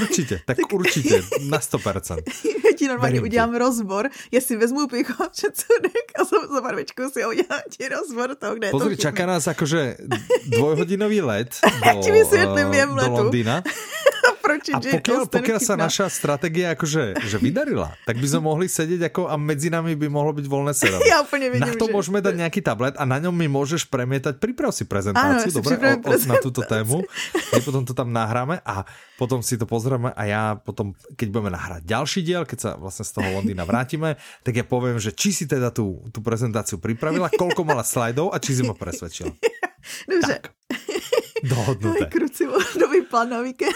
určitě, tak určitě. Na 100%. Já ti normálně Verím udělám ti. rozbor. Já si vezmu picho před sudek a za, barvičku si udělám ti rozbor toho, kde Pozri, je to čaká nás jakože dvojhodinový let do, ti uh, do Londýna a pokiaľ, pokiaľ sa naša strategia akože že vydarila, tak by sme mohli sedieť ako a medzi nami by mohlo byť voľné sedadlo. Ja úplne vidím, Na to že... môžeme dať nejaký tablet a na ňom mi môžeš premietať, priprav si prezentáciu, Áno, dobre, o, o, na túto tému. My potom to tam nahráme a potom si to pozrieme a ja potom, keď budeme nahrať ďalší diel, keď sa vlastne z toho Londýna vrátime, tak ja poviem, že či si teda tú, tú prezentáciu pripravila, koľko mala slajdov a či si ma presvedčila. Dobře. Tak. Dohodnuté. Krucivodový plán na víkend.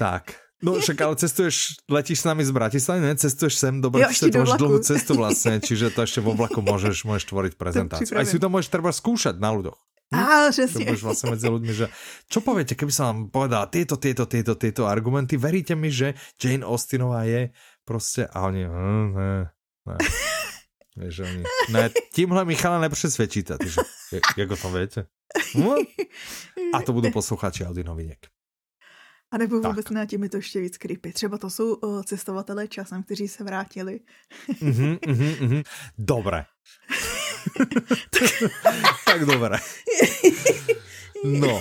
Tak. No však ale cestuješ, letíš s nami z Bratislavy, ne? Cestuješ sem do Bratislavy, to máš dlhú cestu vlastne, čiže to ešte vo vlaku môžeš, môžeš tvoriť prezentáciu. Aj si to môžeš treba skúšať na ľuďoch. Hm? Á, přesně. To vlastne medzi ľuďmi, že čo poviete, keby som vám povedala tieto, tieto, tieto, tieto argumenty, veríte mi, že Jane Austenová je prostě, a oni, hm, ne, ne. Vieš, oni, ne, tímhle Michala nepřesvědčíte, takže, jak o tom viete? No? A to budú posluchači Audi. A nebo vůbec tak. ne, tím je to ještě víc creepy. Třeba to jsou uh, cestovatelé časem, kteří se vrátili. mm-hmm, mm-hmm. Dobré. tak dobré. No,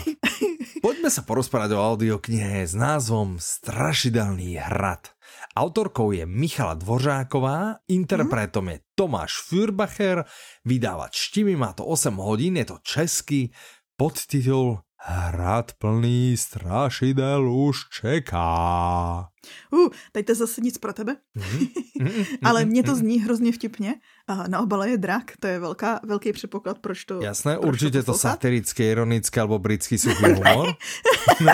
poďme sa porozprávať o audioknihe s názvom Strašidelný hrad. Autorkou je Michala Dvořáková, interpretom je Tomáš Fürbacher, vydávač Štimi, má to 8 hodín, je to český, podtitul Hrad plný strašidel už čeká. Uh, teď to zase nic pro tebe. Mm-hmm. Ale mně to zní hrozně vtipně. A na obale je drak, to je velká, velký předpoklad, proč to Jasné, proč určitě to, to satirické, ironické alebo britský suchý humor.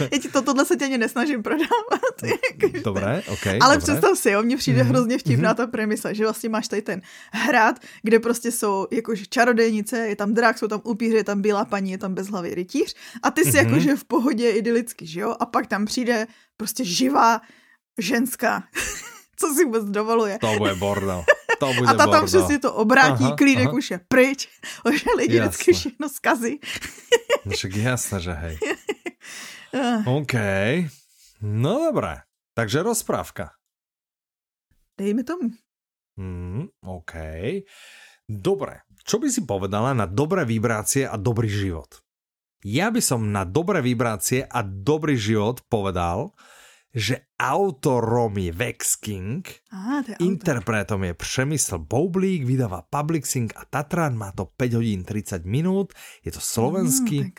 Já ti to, tohle se tě ani nesnažím prodávat. dobré, ok. Ale dobré. představ si, jo, mně přijde mm-hmm. hrozně vtipná mm-hmm. ta premisa, že vlastně máš tady ten hrad, kde prostě jsou jakože čarodejnice, je tam drak, jsou tam upíři, je tam bílá paní, je tam bezhlavý rytíř a ty si mm-hmm. jakože v pohodě idylicky, že jo? A pak tam přijde prostě živá ženská, co si vůbec dovoluje. To bude bordel. To bude a ta tam přesně to obrátí, aha, klídek aha. už je pryč, že lidi jasne. vždycky všechno zkazí. no však jasné, že hej. OK. No dobré. Takže rozprávka. Dejme tomu. Mm, OK. Dobre. Čo by si povedala na dobré vibrácie a dobrý život? Ja by som na dobré vibrácie a dobrý život povedal, že autorom je Vex King, Aha, je interpretom je Přemysl Boublík, vydáva Publixing a Tatran, má to 5 hodín 30 minút, je to slovenský mm,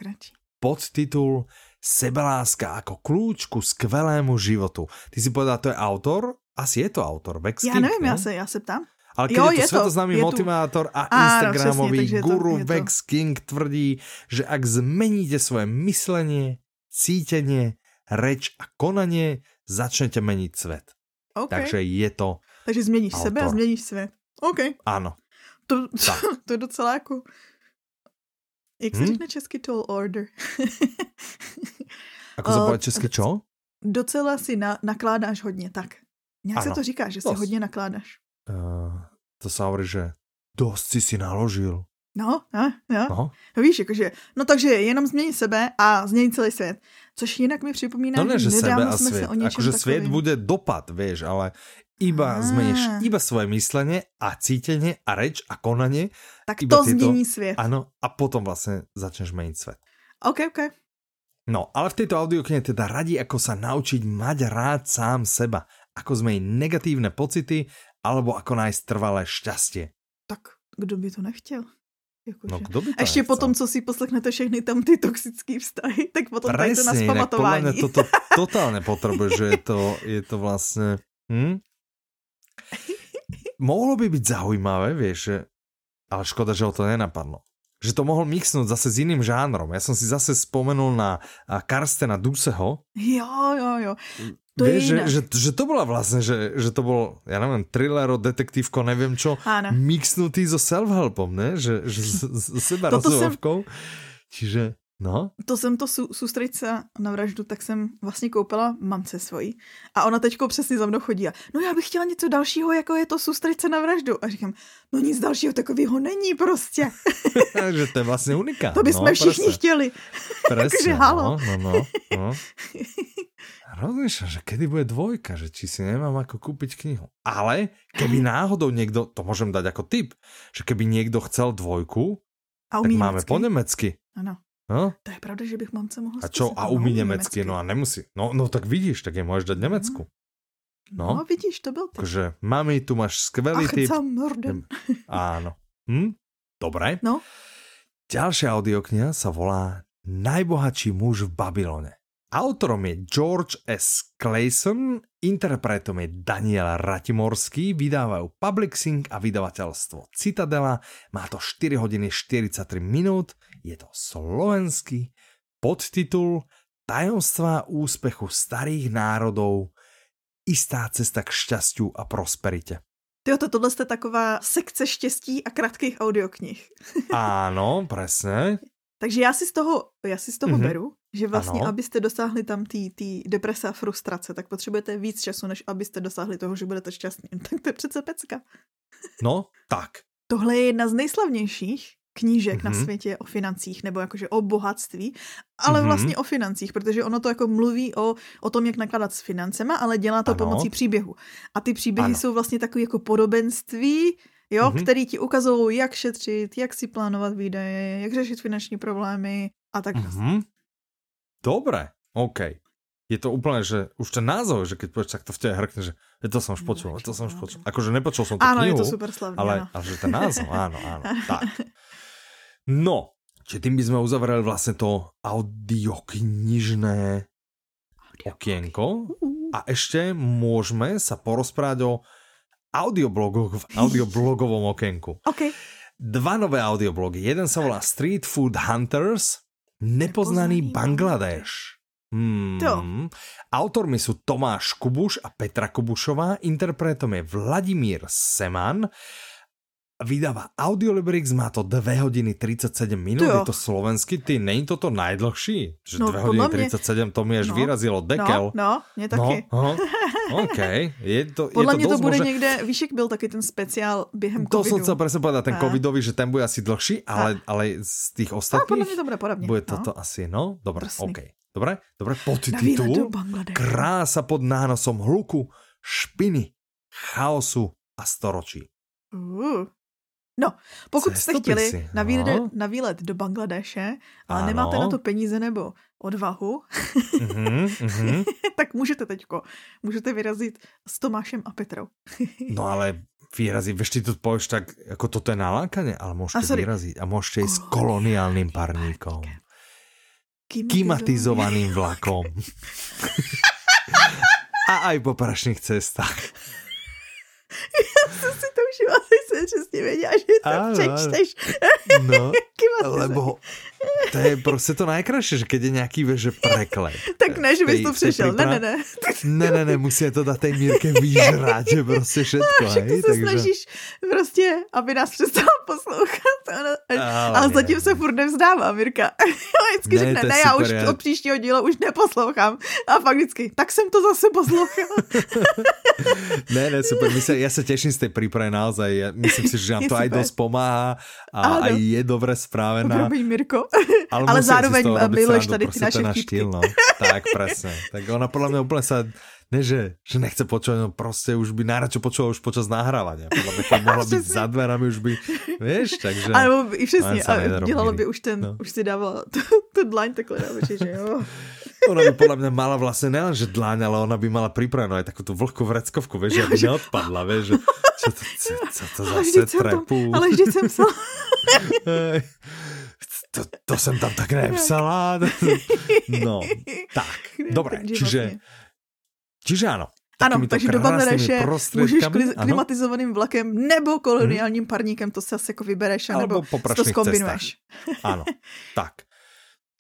podtitul Sebeláska ako kľúč ku skvelému životu. Ty si povedal, to je autor? Asi je to autor, Vex Já King, nevím, ne? já se, já se ptám. Ale keď jo, je to svetoznámy motivátor tu... a Instagramový Áno, guru to, Vex King tvrdí, že ak zmeníte svoje myslenie, cítenie, reč a konanie, začnete meniť svet. Okay. Takže je to Takže změníš autor. sebe a změníš svět. OK. Áno. To, to, to je docela jako... Jak se Hm? řekne česky tall order? Ako Eh, povie česky čo? Docela si na, nakládáš hodně, tak. Nějak se Ano. to říká, že si Dost. hodně nakládáš. Uh, to sa hovorí, že dosť si si naložil. No, no, no. No, víš, jakože, no takže jenom změní sebe a změní celý svět. Což jinak mi připomíná, no ne, že sebe a jsme svet. se o něčem Akože takovým- bude dopad, vieš, ale iba Á. zmeníš iba svoje myslenie a cítenie a reč a konanie, Tak iba to tieto- změní svět. áno, a potom vlastne začneš meniť svet. OK, OK. No, ale v tejto audioknihe teda radí, ako sa naučiť mať rád sám seba, ako zmeniť negatívne pocity, alebo ako nájsť trvalé šťastie. Tak kdo by to nechtěl? Jakože. No, kdo by to A ještě nechcel? potom, co si poslechnete všechny tam ty toxické vztahy, tak potom tady to na spamatování. mňa toto totálne potrebuje, že je to, je to vlastne... Hm? Mohlo by byť zaujímavé, vieš, že... ale škoda, že ho to nenapadlo. Že to mohol mixnúť zase s iným žánrom. Ja som si zase spomenul na Karstena Duseho. Jo, jo, jo. To vieš, je že, inak. že, že, to bola vlastne, že, že to bol, ja neviem, thrillero, detektívko, neviem čo, Áno. mixnutý so self-helpom, ne? Že, že s, s seba Toto jsem- rozhovovkou. Čiže, no, To jsem to su- soustředit se na vraždu, tak jsem vlastně koupila mamce svojí. A ona teďko přesně za mnou chodí a no já bych chtěla něco dalšího, jako je to soustředit se na vraždu. A říkám, no nic dalšího takového není prostě. že to je vlastne unikát. To bychom no, všichni presne. chtěli. Presne, Akože halo. no, no, no, no. Rozmýšľam, že kedy bude dvojka, že či si nemám ako kúpiť knihu. Ale keby náhodou niekto, to môžem dať ako tip, že keby niekto chcel dvojku, A tak máme po nemecky. Ano. No? To je pravda, že bych mamce mohla A čo? A No, umí nemecky, no a nemusí. No, no tak vidíš, tak je môžeš dať Nemecku. No, No. vidíš, to byl ty. Takže mami, tu máš skvelý Ach, tip. za mordem. Áno. Hm? Dobre. No. Ďalšia audiokniha sa volá Najbohatší muž v Babylone. Autorom je George S. Clayson, interpretom je Daniel Ratimorský, vydávajú Publixing a vydavateľstvo Citadela. Má to 4 hodiny 43 minút, je to slovenský podtitul Tajomstvá úspechu starých národov, istá cesta k šťastiu a prosperite. Tyjo, to tohle je taková sekce štěstí a krátkých audioknih. Áno, presne. Takže já si z toho, já si z toho Mhm. mm-hmm. beru, že vlastně, Ano. abyste dosáhli tam té deprese a frustrace, tak potřebujete víc času, než abyste dosáhli toho, že budete šťastní. Tak to je přece pecka. No, tak. Tohle je jedna z nejslavnějších knížek mm-hmm. na Mhm. světě o financích, nebo jakože o bohatství, ale Mhm. mm-hmm. vlastně o financích, protože ono to jako mluví o, o tom, jak nakládat s financema, ale dělá to Ano. pomocí příběhu. A ty příběhy Ano. jsou vlastně takový jako podobenství, jo, Mhm. mm-hmm. který ti ukazují, jak šetřit, jak si plánovat výdaje, jak řešit finanční problémy a tak. Mm-hmm. Dobre, OK. Je to úplne, že už ten názov, že keď povieš, tak to v tebe hrkne, že "Je, to som už počul, to som už počul. Akože nepočul som tú Áno, je knihu, to super slavné. ale, áno. ale že ten názov, áno, áno, tak. No, čiže tým by sme uzavreli vlastne to audioknižné okienko a ešte môžeme sa porozprávať o audioblogoch v audioblogovom okienku. OK. Dva nové audioblogy. Jeden sa volá Street Food Hunters, Nepoznaný Nepoznaný Bangladeš. Hmm. To. Autormi sú Tomáš Kubuš a Petra Kubušová, interpretom je Vladimír Seman. Vydáva Audiolibrix, má to 2 hodiny 37 minút, To jo. je to slovenský, ty, není toto najdlhší? Že No, 2 hodiny mňa- 37, to mi až No, vyrazilo dekel. No, no, mě taky. No, aha, OK. Je to, Podle je to mě to bude možné- někde, víš, jak byl taky ten speciál během to covidu. som chcel presne povedať, ten A. covidový, že ten bude asi dlhší, ale, ale z tých A podle ostatných mě to bude podobně. bude no. toto asi, no? Drsný. OK. Dobre, dobre, podtitul. Krása pod nánosom hluku, špiny, chaosu a storočí. Uh. No, pokud jste Cestopisy, chtěli na výlet, no. na výlet do Bangladeše, ale Ano. nemáte na to peníze nebo odvahu, Mhm, mhm. tak můžete teďko. Můžete vyrazit s Tomášem a Petrou. No ale vyrazí, vieš, ty to povieš tak, ako toto je nalákanie, ale A môžete sorry. vyraziť a môžete ísť s koloniálnym parníkom. Klimatizovaný. Klimatizovaným vlakom. a aj po prašných cestách. Jsem si to už asi jsem přesně věděla, že to Ano, přečteš. No, Klimatizovaný. lebo to je prostě to najkrajšie, že keď je nějaký že preklep. tak ne, že bys to přešel, ne, ne, ne. ne, ne, ne, musí to dát té Mírke vyžrát, že prostě všetko, Však ty se takže... snažíš prostě, aby nás přestal poslouchat, ale, Ale zatím se furt nevzdává, Mirka. Vždycky Ne, řekne, ne, já už já- od příštího díla už neposlouchám. A pak vždycky, tak jsem to zase poslouchal. Ne, ne, super, my sa, ja sa teším z tej prípravy naozaj, ja myslím si, že nám to aj super. dosť pomáha a aj je dobre správená. Promiň, Mirko. Ale, Ale zároveň miluješ tady ty proste naše vtipky. no. Tak, presne. Tak ona podľa mňa úplne sa, ne že, že nechce počúvať, no proste už by najradšej počula už počas nahrávania. Podľa mňa mohla byť za dverami, už by, vieš, takže... A nebo i přesně, sa a by už ten, No. už si dávala tu, tu dlaň takhle na že jo. Ona by podľa mňa mala vlastne nelen, že dláň, ale ona by mala pripravenú aj takú tú vlhkú vreckovku, vieš, že aby neodpadla, vieš, že čo to, čo, čo to zase trepu. ale vždyť jsem psala. Hej. To, to jsem tam tak nepsala. No, tak, Takže čiže, čiže. Ano, takýmito takže do Bangladeše můžeš kli, klimatizovaným vlakem nebo koloniálním parníkem, to si asi jako vybereš, Alebo nebo po si to prašných skombinuješ. Áno, tak.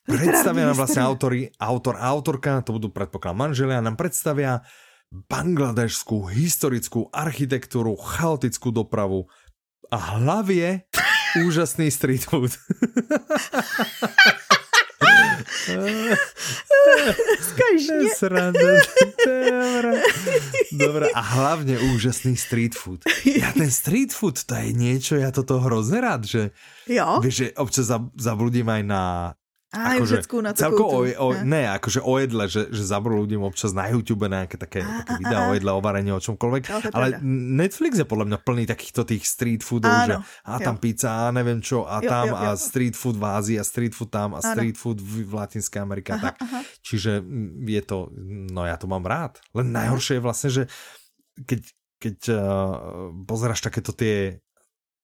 Predstavia nám vlastne autory, autor a autorka, to budú predpokladám manželia, nám predstavia bangladežskú historickú architektúru, chaotickú dopravu a hlavie úžasný street food. Skažně. Sranda. Dobre. A hlavne úžasný street food. Ja ten street food, to je niečo, ja toto hrozne rád, že Jo, vieš, že občas zab- zabludím aj na a je v Řecku na celko o, o, ne? akože o jedle, že, že zabludím občas na YouTube nejaké také, A, také a, videá a, o a. jedle, o varení, o čomkoľvek. To ale pravda. Netflix je podľa mňa plný takýchto tých street foodov, Áno, že a tam jo. pizza, a neviem čo, a Jo, tam, jo, a jo. street food v Ázii, a street food tam, a Áno. street food v, v Latinskej Amerike. a Aha, tak. aha. Čiže je to, no ja to mám rád. Len najhoršie je vlastne, že keď, keď uh, pozeráš takéto tie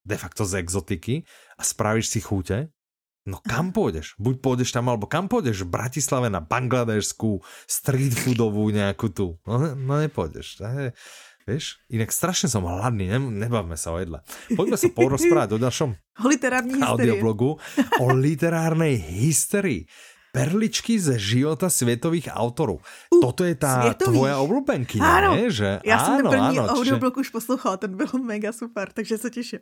de facto z exotiky a spravíš si chute, no kam pôjdeš? Buď pôjdeš tam, alebo kam pôjdeš? V Bratislave na bangladežskú street foodovú nejakú tu. No, ne- no nepôjdeš. Je, vieš? Inak strašne som hladný, ne, nebavme sa o jedle. Poďme sa porozprávať o hysterii. audioblogu o literárnej hysterii. Perličky ze života světových autorů. Uh, Toto je tá světových. tvoja obľúbenkyňa, Áno. ne? Že, Já jsem ten áno, první čiže, audioblog už poslouchala, ten byl mega super, takže se těším.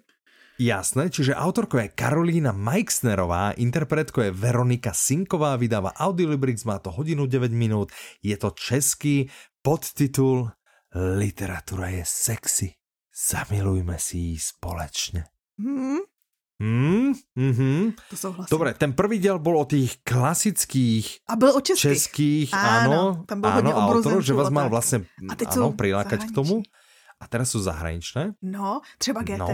Jasné, čiže autorkou je Karolína Majksnerová, interpretkou je Veronika Sinková, vydáva Audiolibrix, má to hodinu 9 minút, je to český podtitul Literatúra je sexy, zamilujme si ji společně. Hmm, Hmm, mhm. to souhlasím. Dobre, ten prvý diel bol o tých klasických A byl o českých. českých, Áno, áno, tam hodně autorov, obrozenců že vás mal tak. vlastne A teď prilákať k tomu. A teraz sú zahraničné. No, třeba No.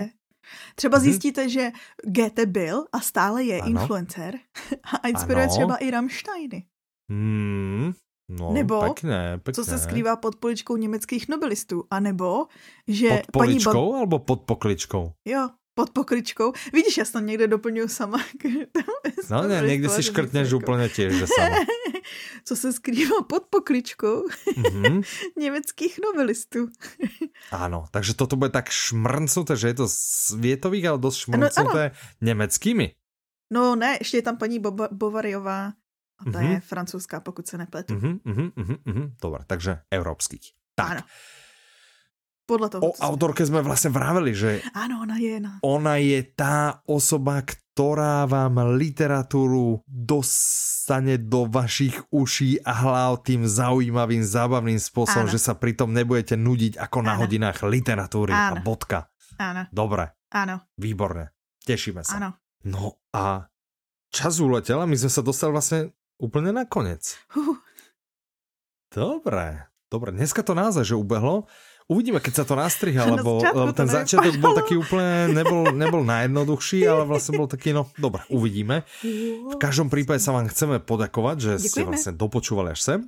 Třeba Mhm. zjistíte, že GT byl a stále je Ano. influencer a inspiruje Ano. třeba i Rammsteiny. Hmm, no, Nebo pekné, pekné. Co se skrývá pod poličkou německých nobelistů. A nebo, že Pod paní poličkou alebo pod pokličkou? Jo, pod pokličkou. Vidíš, já to někde doplňuju sama. No ne, niekde si škrtneš úplne tiež, že sama. Co se skrývá pod pokličkou Mhm. německých nobelistů. Áno, takže toto bude tak šmrncnuté, že je to svietových, ale dosť Ano, šmrncnuté nemeckými. No ne, ještě je tam paní Boba, Bovariová. A ta Mhm. je francouzská, pokud se nepletu. Mhm, mhm, mhm, mhm. Dobre, takže európskych. Tak, Ano. Podle toho. o autorke sme vlastne vraveli, že Ano, ona je na... ona je tá osoba, ktorá vám literatúru dostane do vašich uší a hlav tým zaujímavým, zábavným spôsobom, Áno. že sa pritom nebudete nudiť ako na Áno. hodinách literatúry a Áno. bodka. Ano, Dobre, ano, výborné. Tešíme sa. ano. No a čas uletel a my sme sa dostali vlastne úplne na konec. Huh. Dobre, dobre. Dneska to naozaj, že ubehlo. Uvidíme, keď sa to nastriha, Na lebo, lebo ten začiatok bol taký úplne, nebol, nebol najjednoduchší, ale vlastne bol taký, no dobre, uvidíme. V každom prípade sa vám chceme podakovať, že ste Ďakujeme. vlastne dopočúvali až sem,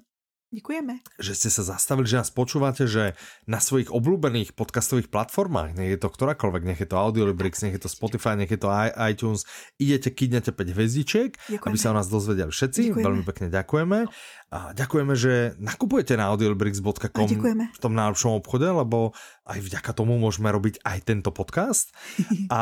Děkujeme. že ste sa zastavili, že nás počúvate, že na svojich obľúbených podcastových platformách, nech je to ktorákoľvek, nech je to Audiolibrix, nech je to Spotify, nech je to iTunes, idete, kýdnete 5 hvezdičiek, Ďakujeme. aby sa o nás dozvedeli všetci. Ďakujeme. Veľmi pekne ďakujeme. A ďakujeme, že nakupujete na audiolibrix.com v tom najlepšom obchode, lebo aj vďaka tomu môžeme robiť aj tento podcast. A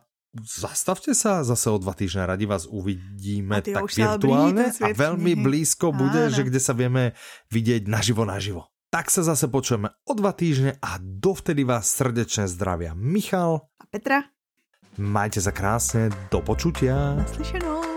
zastavte sa zase o dva týždne, radi vás uvidíme tak virtuálne a veľmi blízko bude, Áno. že kde sa vieme vidieť naživo naživo. Tak sa zase počujeme o dva týždne a dovtedy vás srdečne zdravia Michal. A Petra? Majte sa krásne, do počutia. Naslyšenou.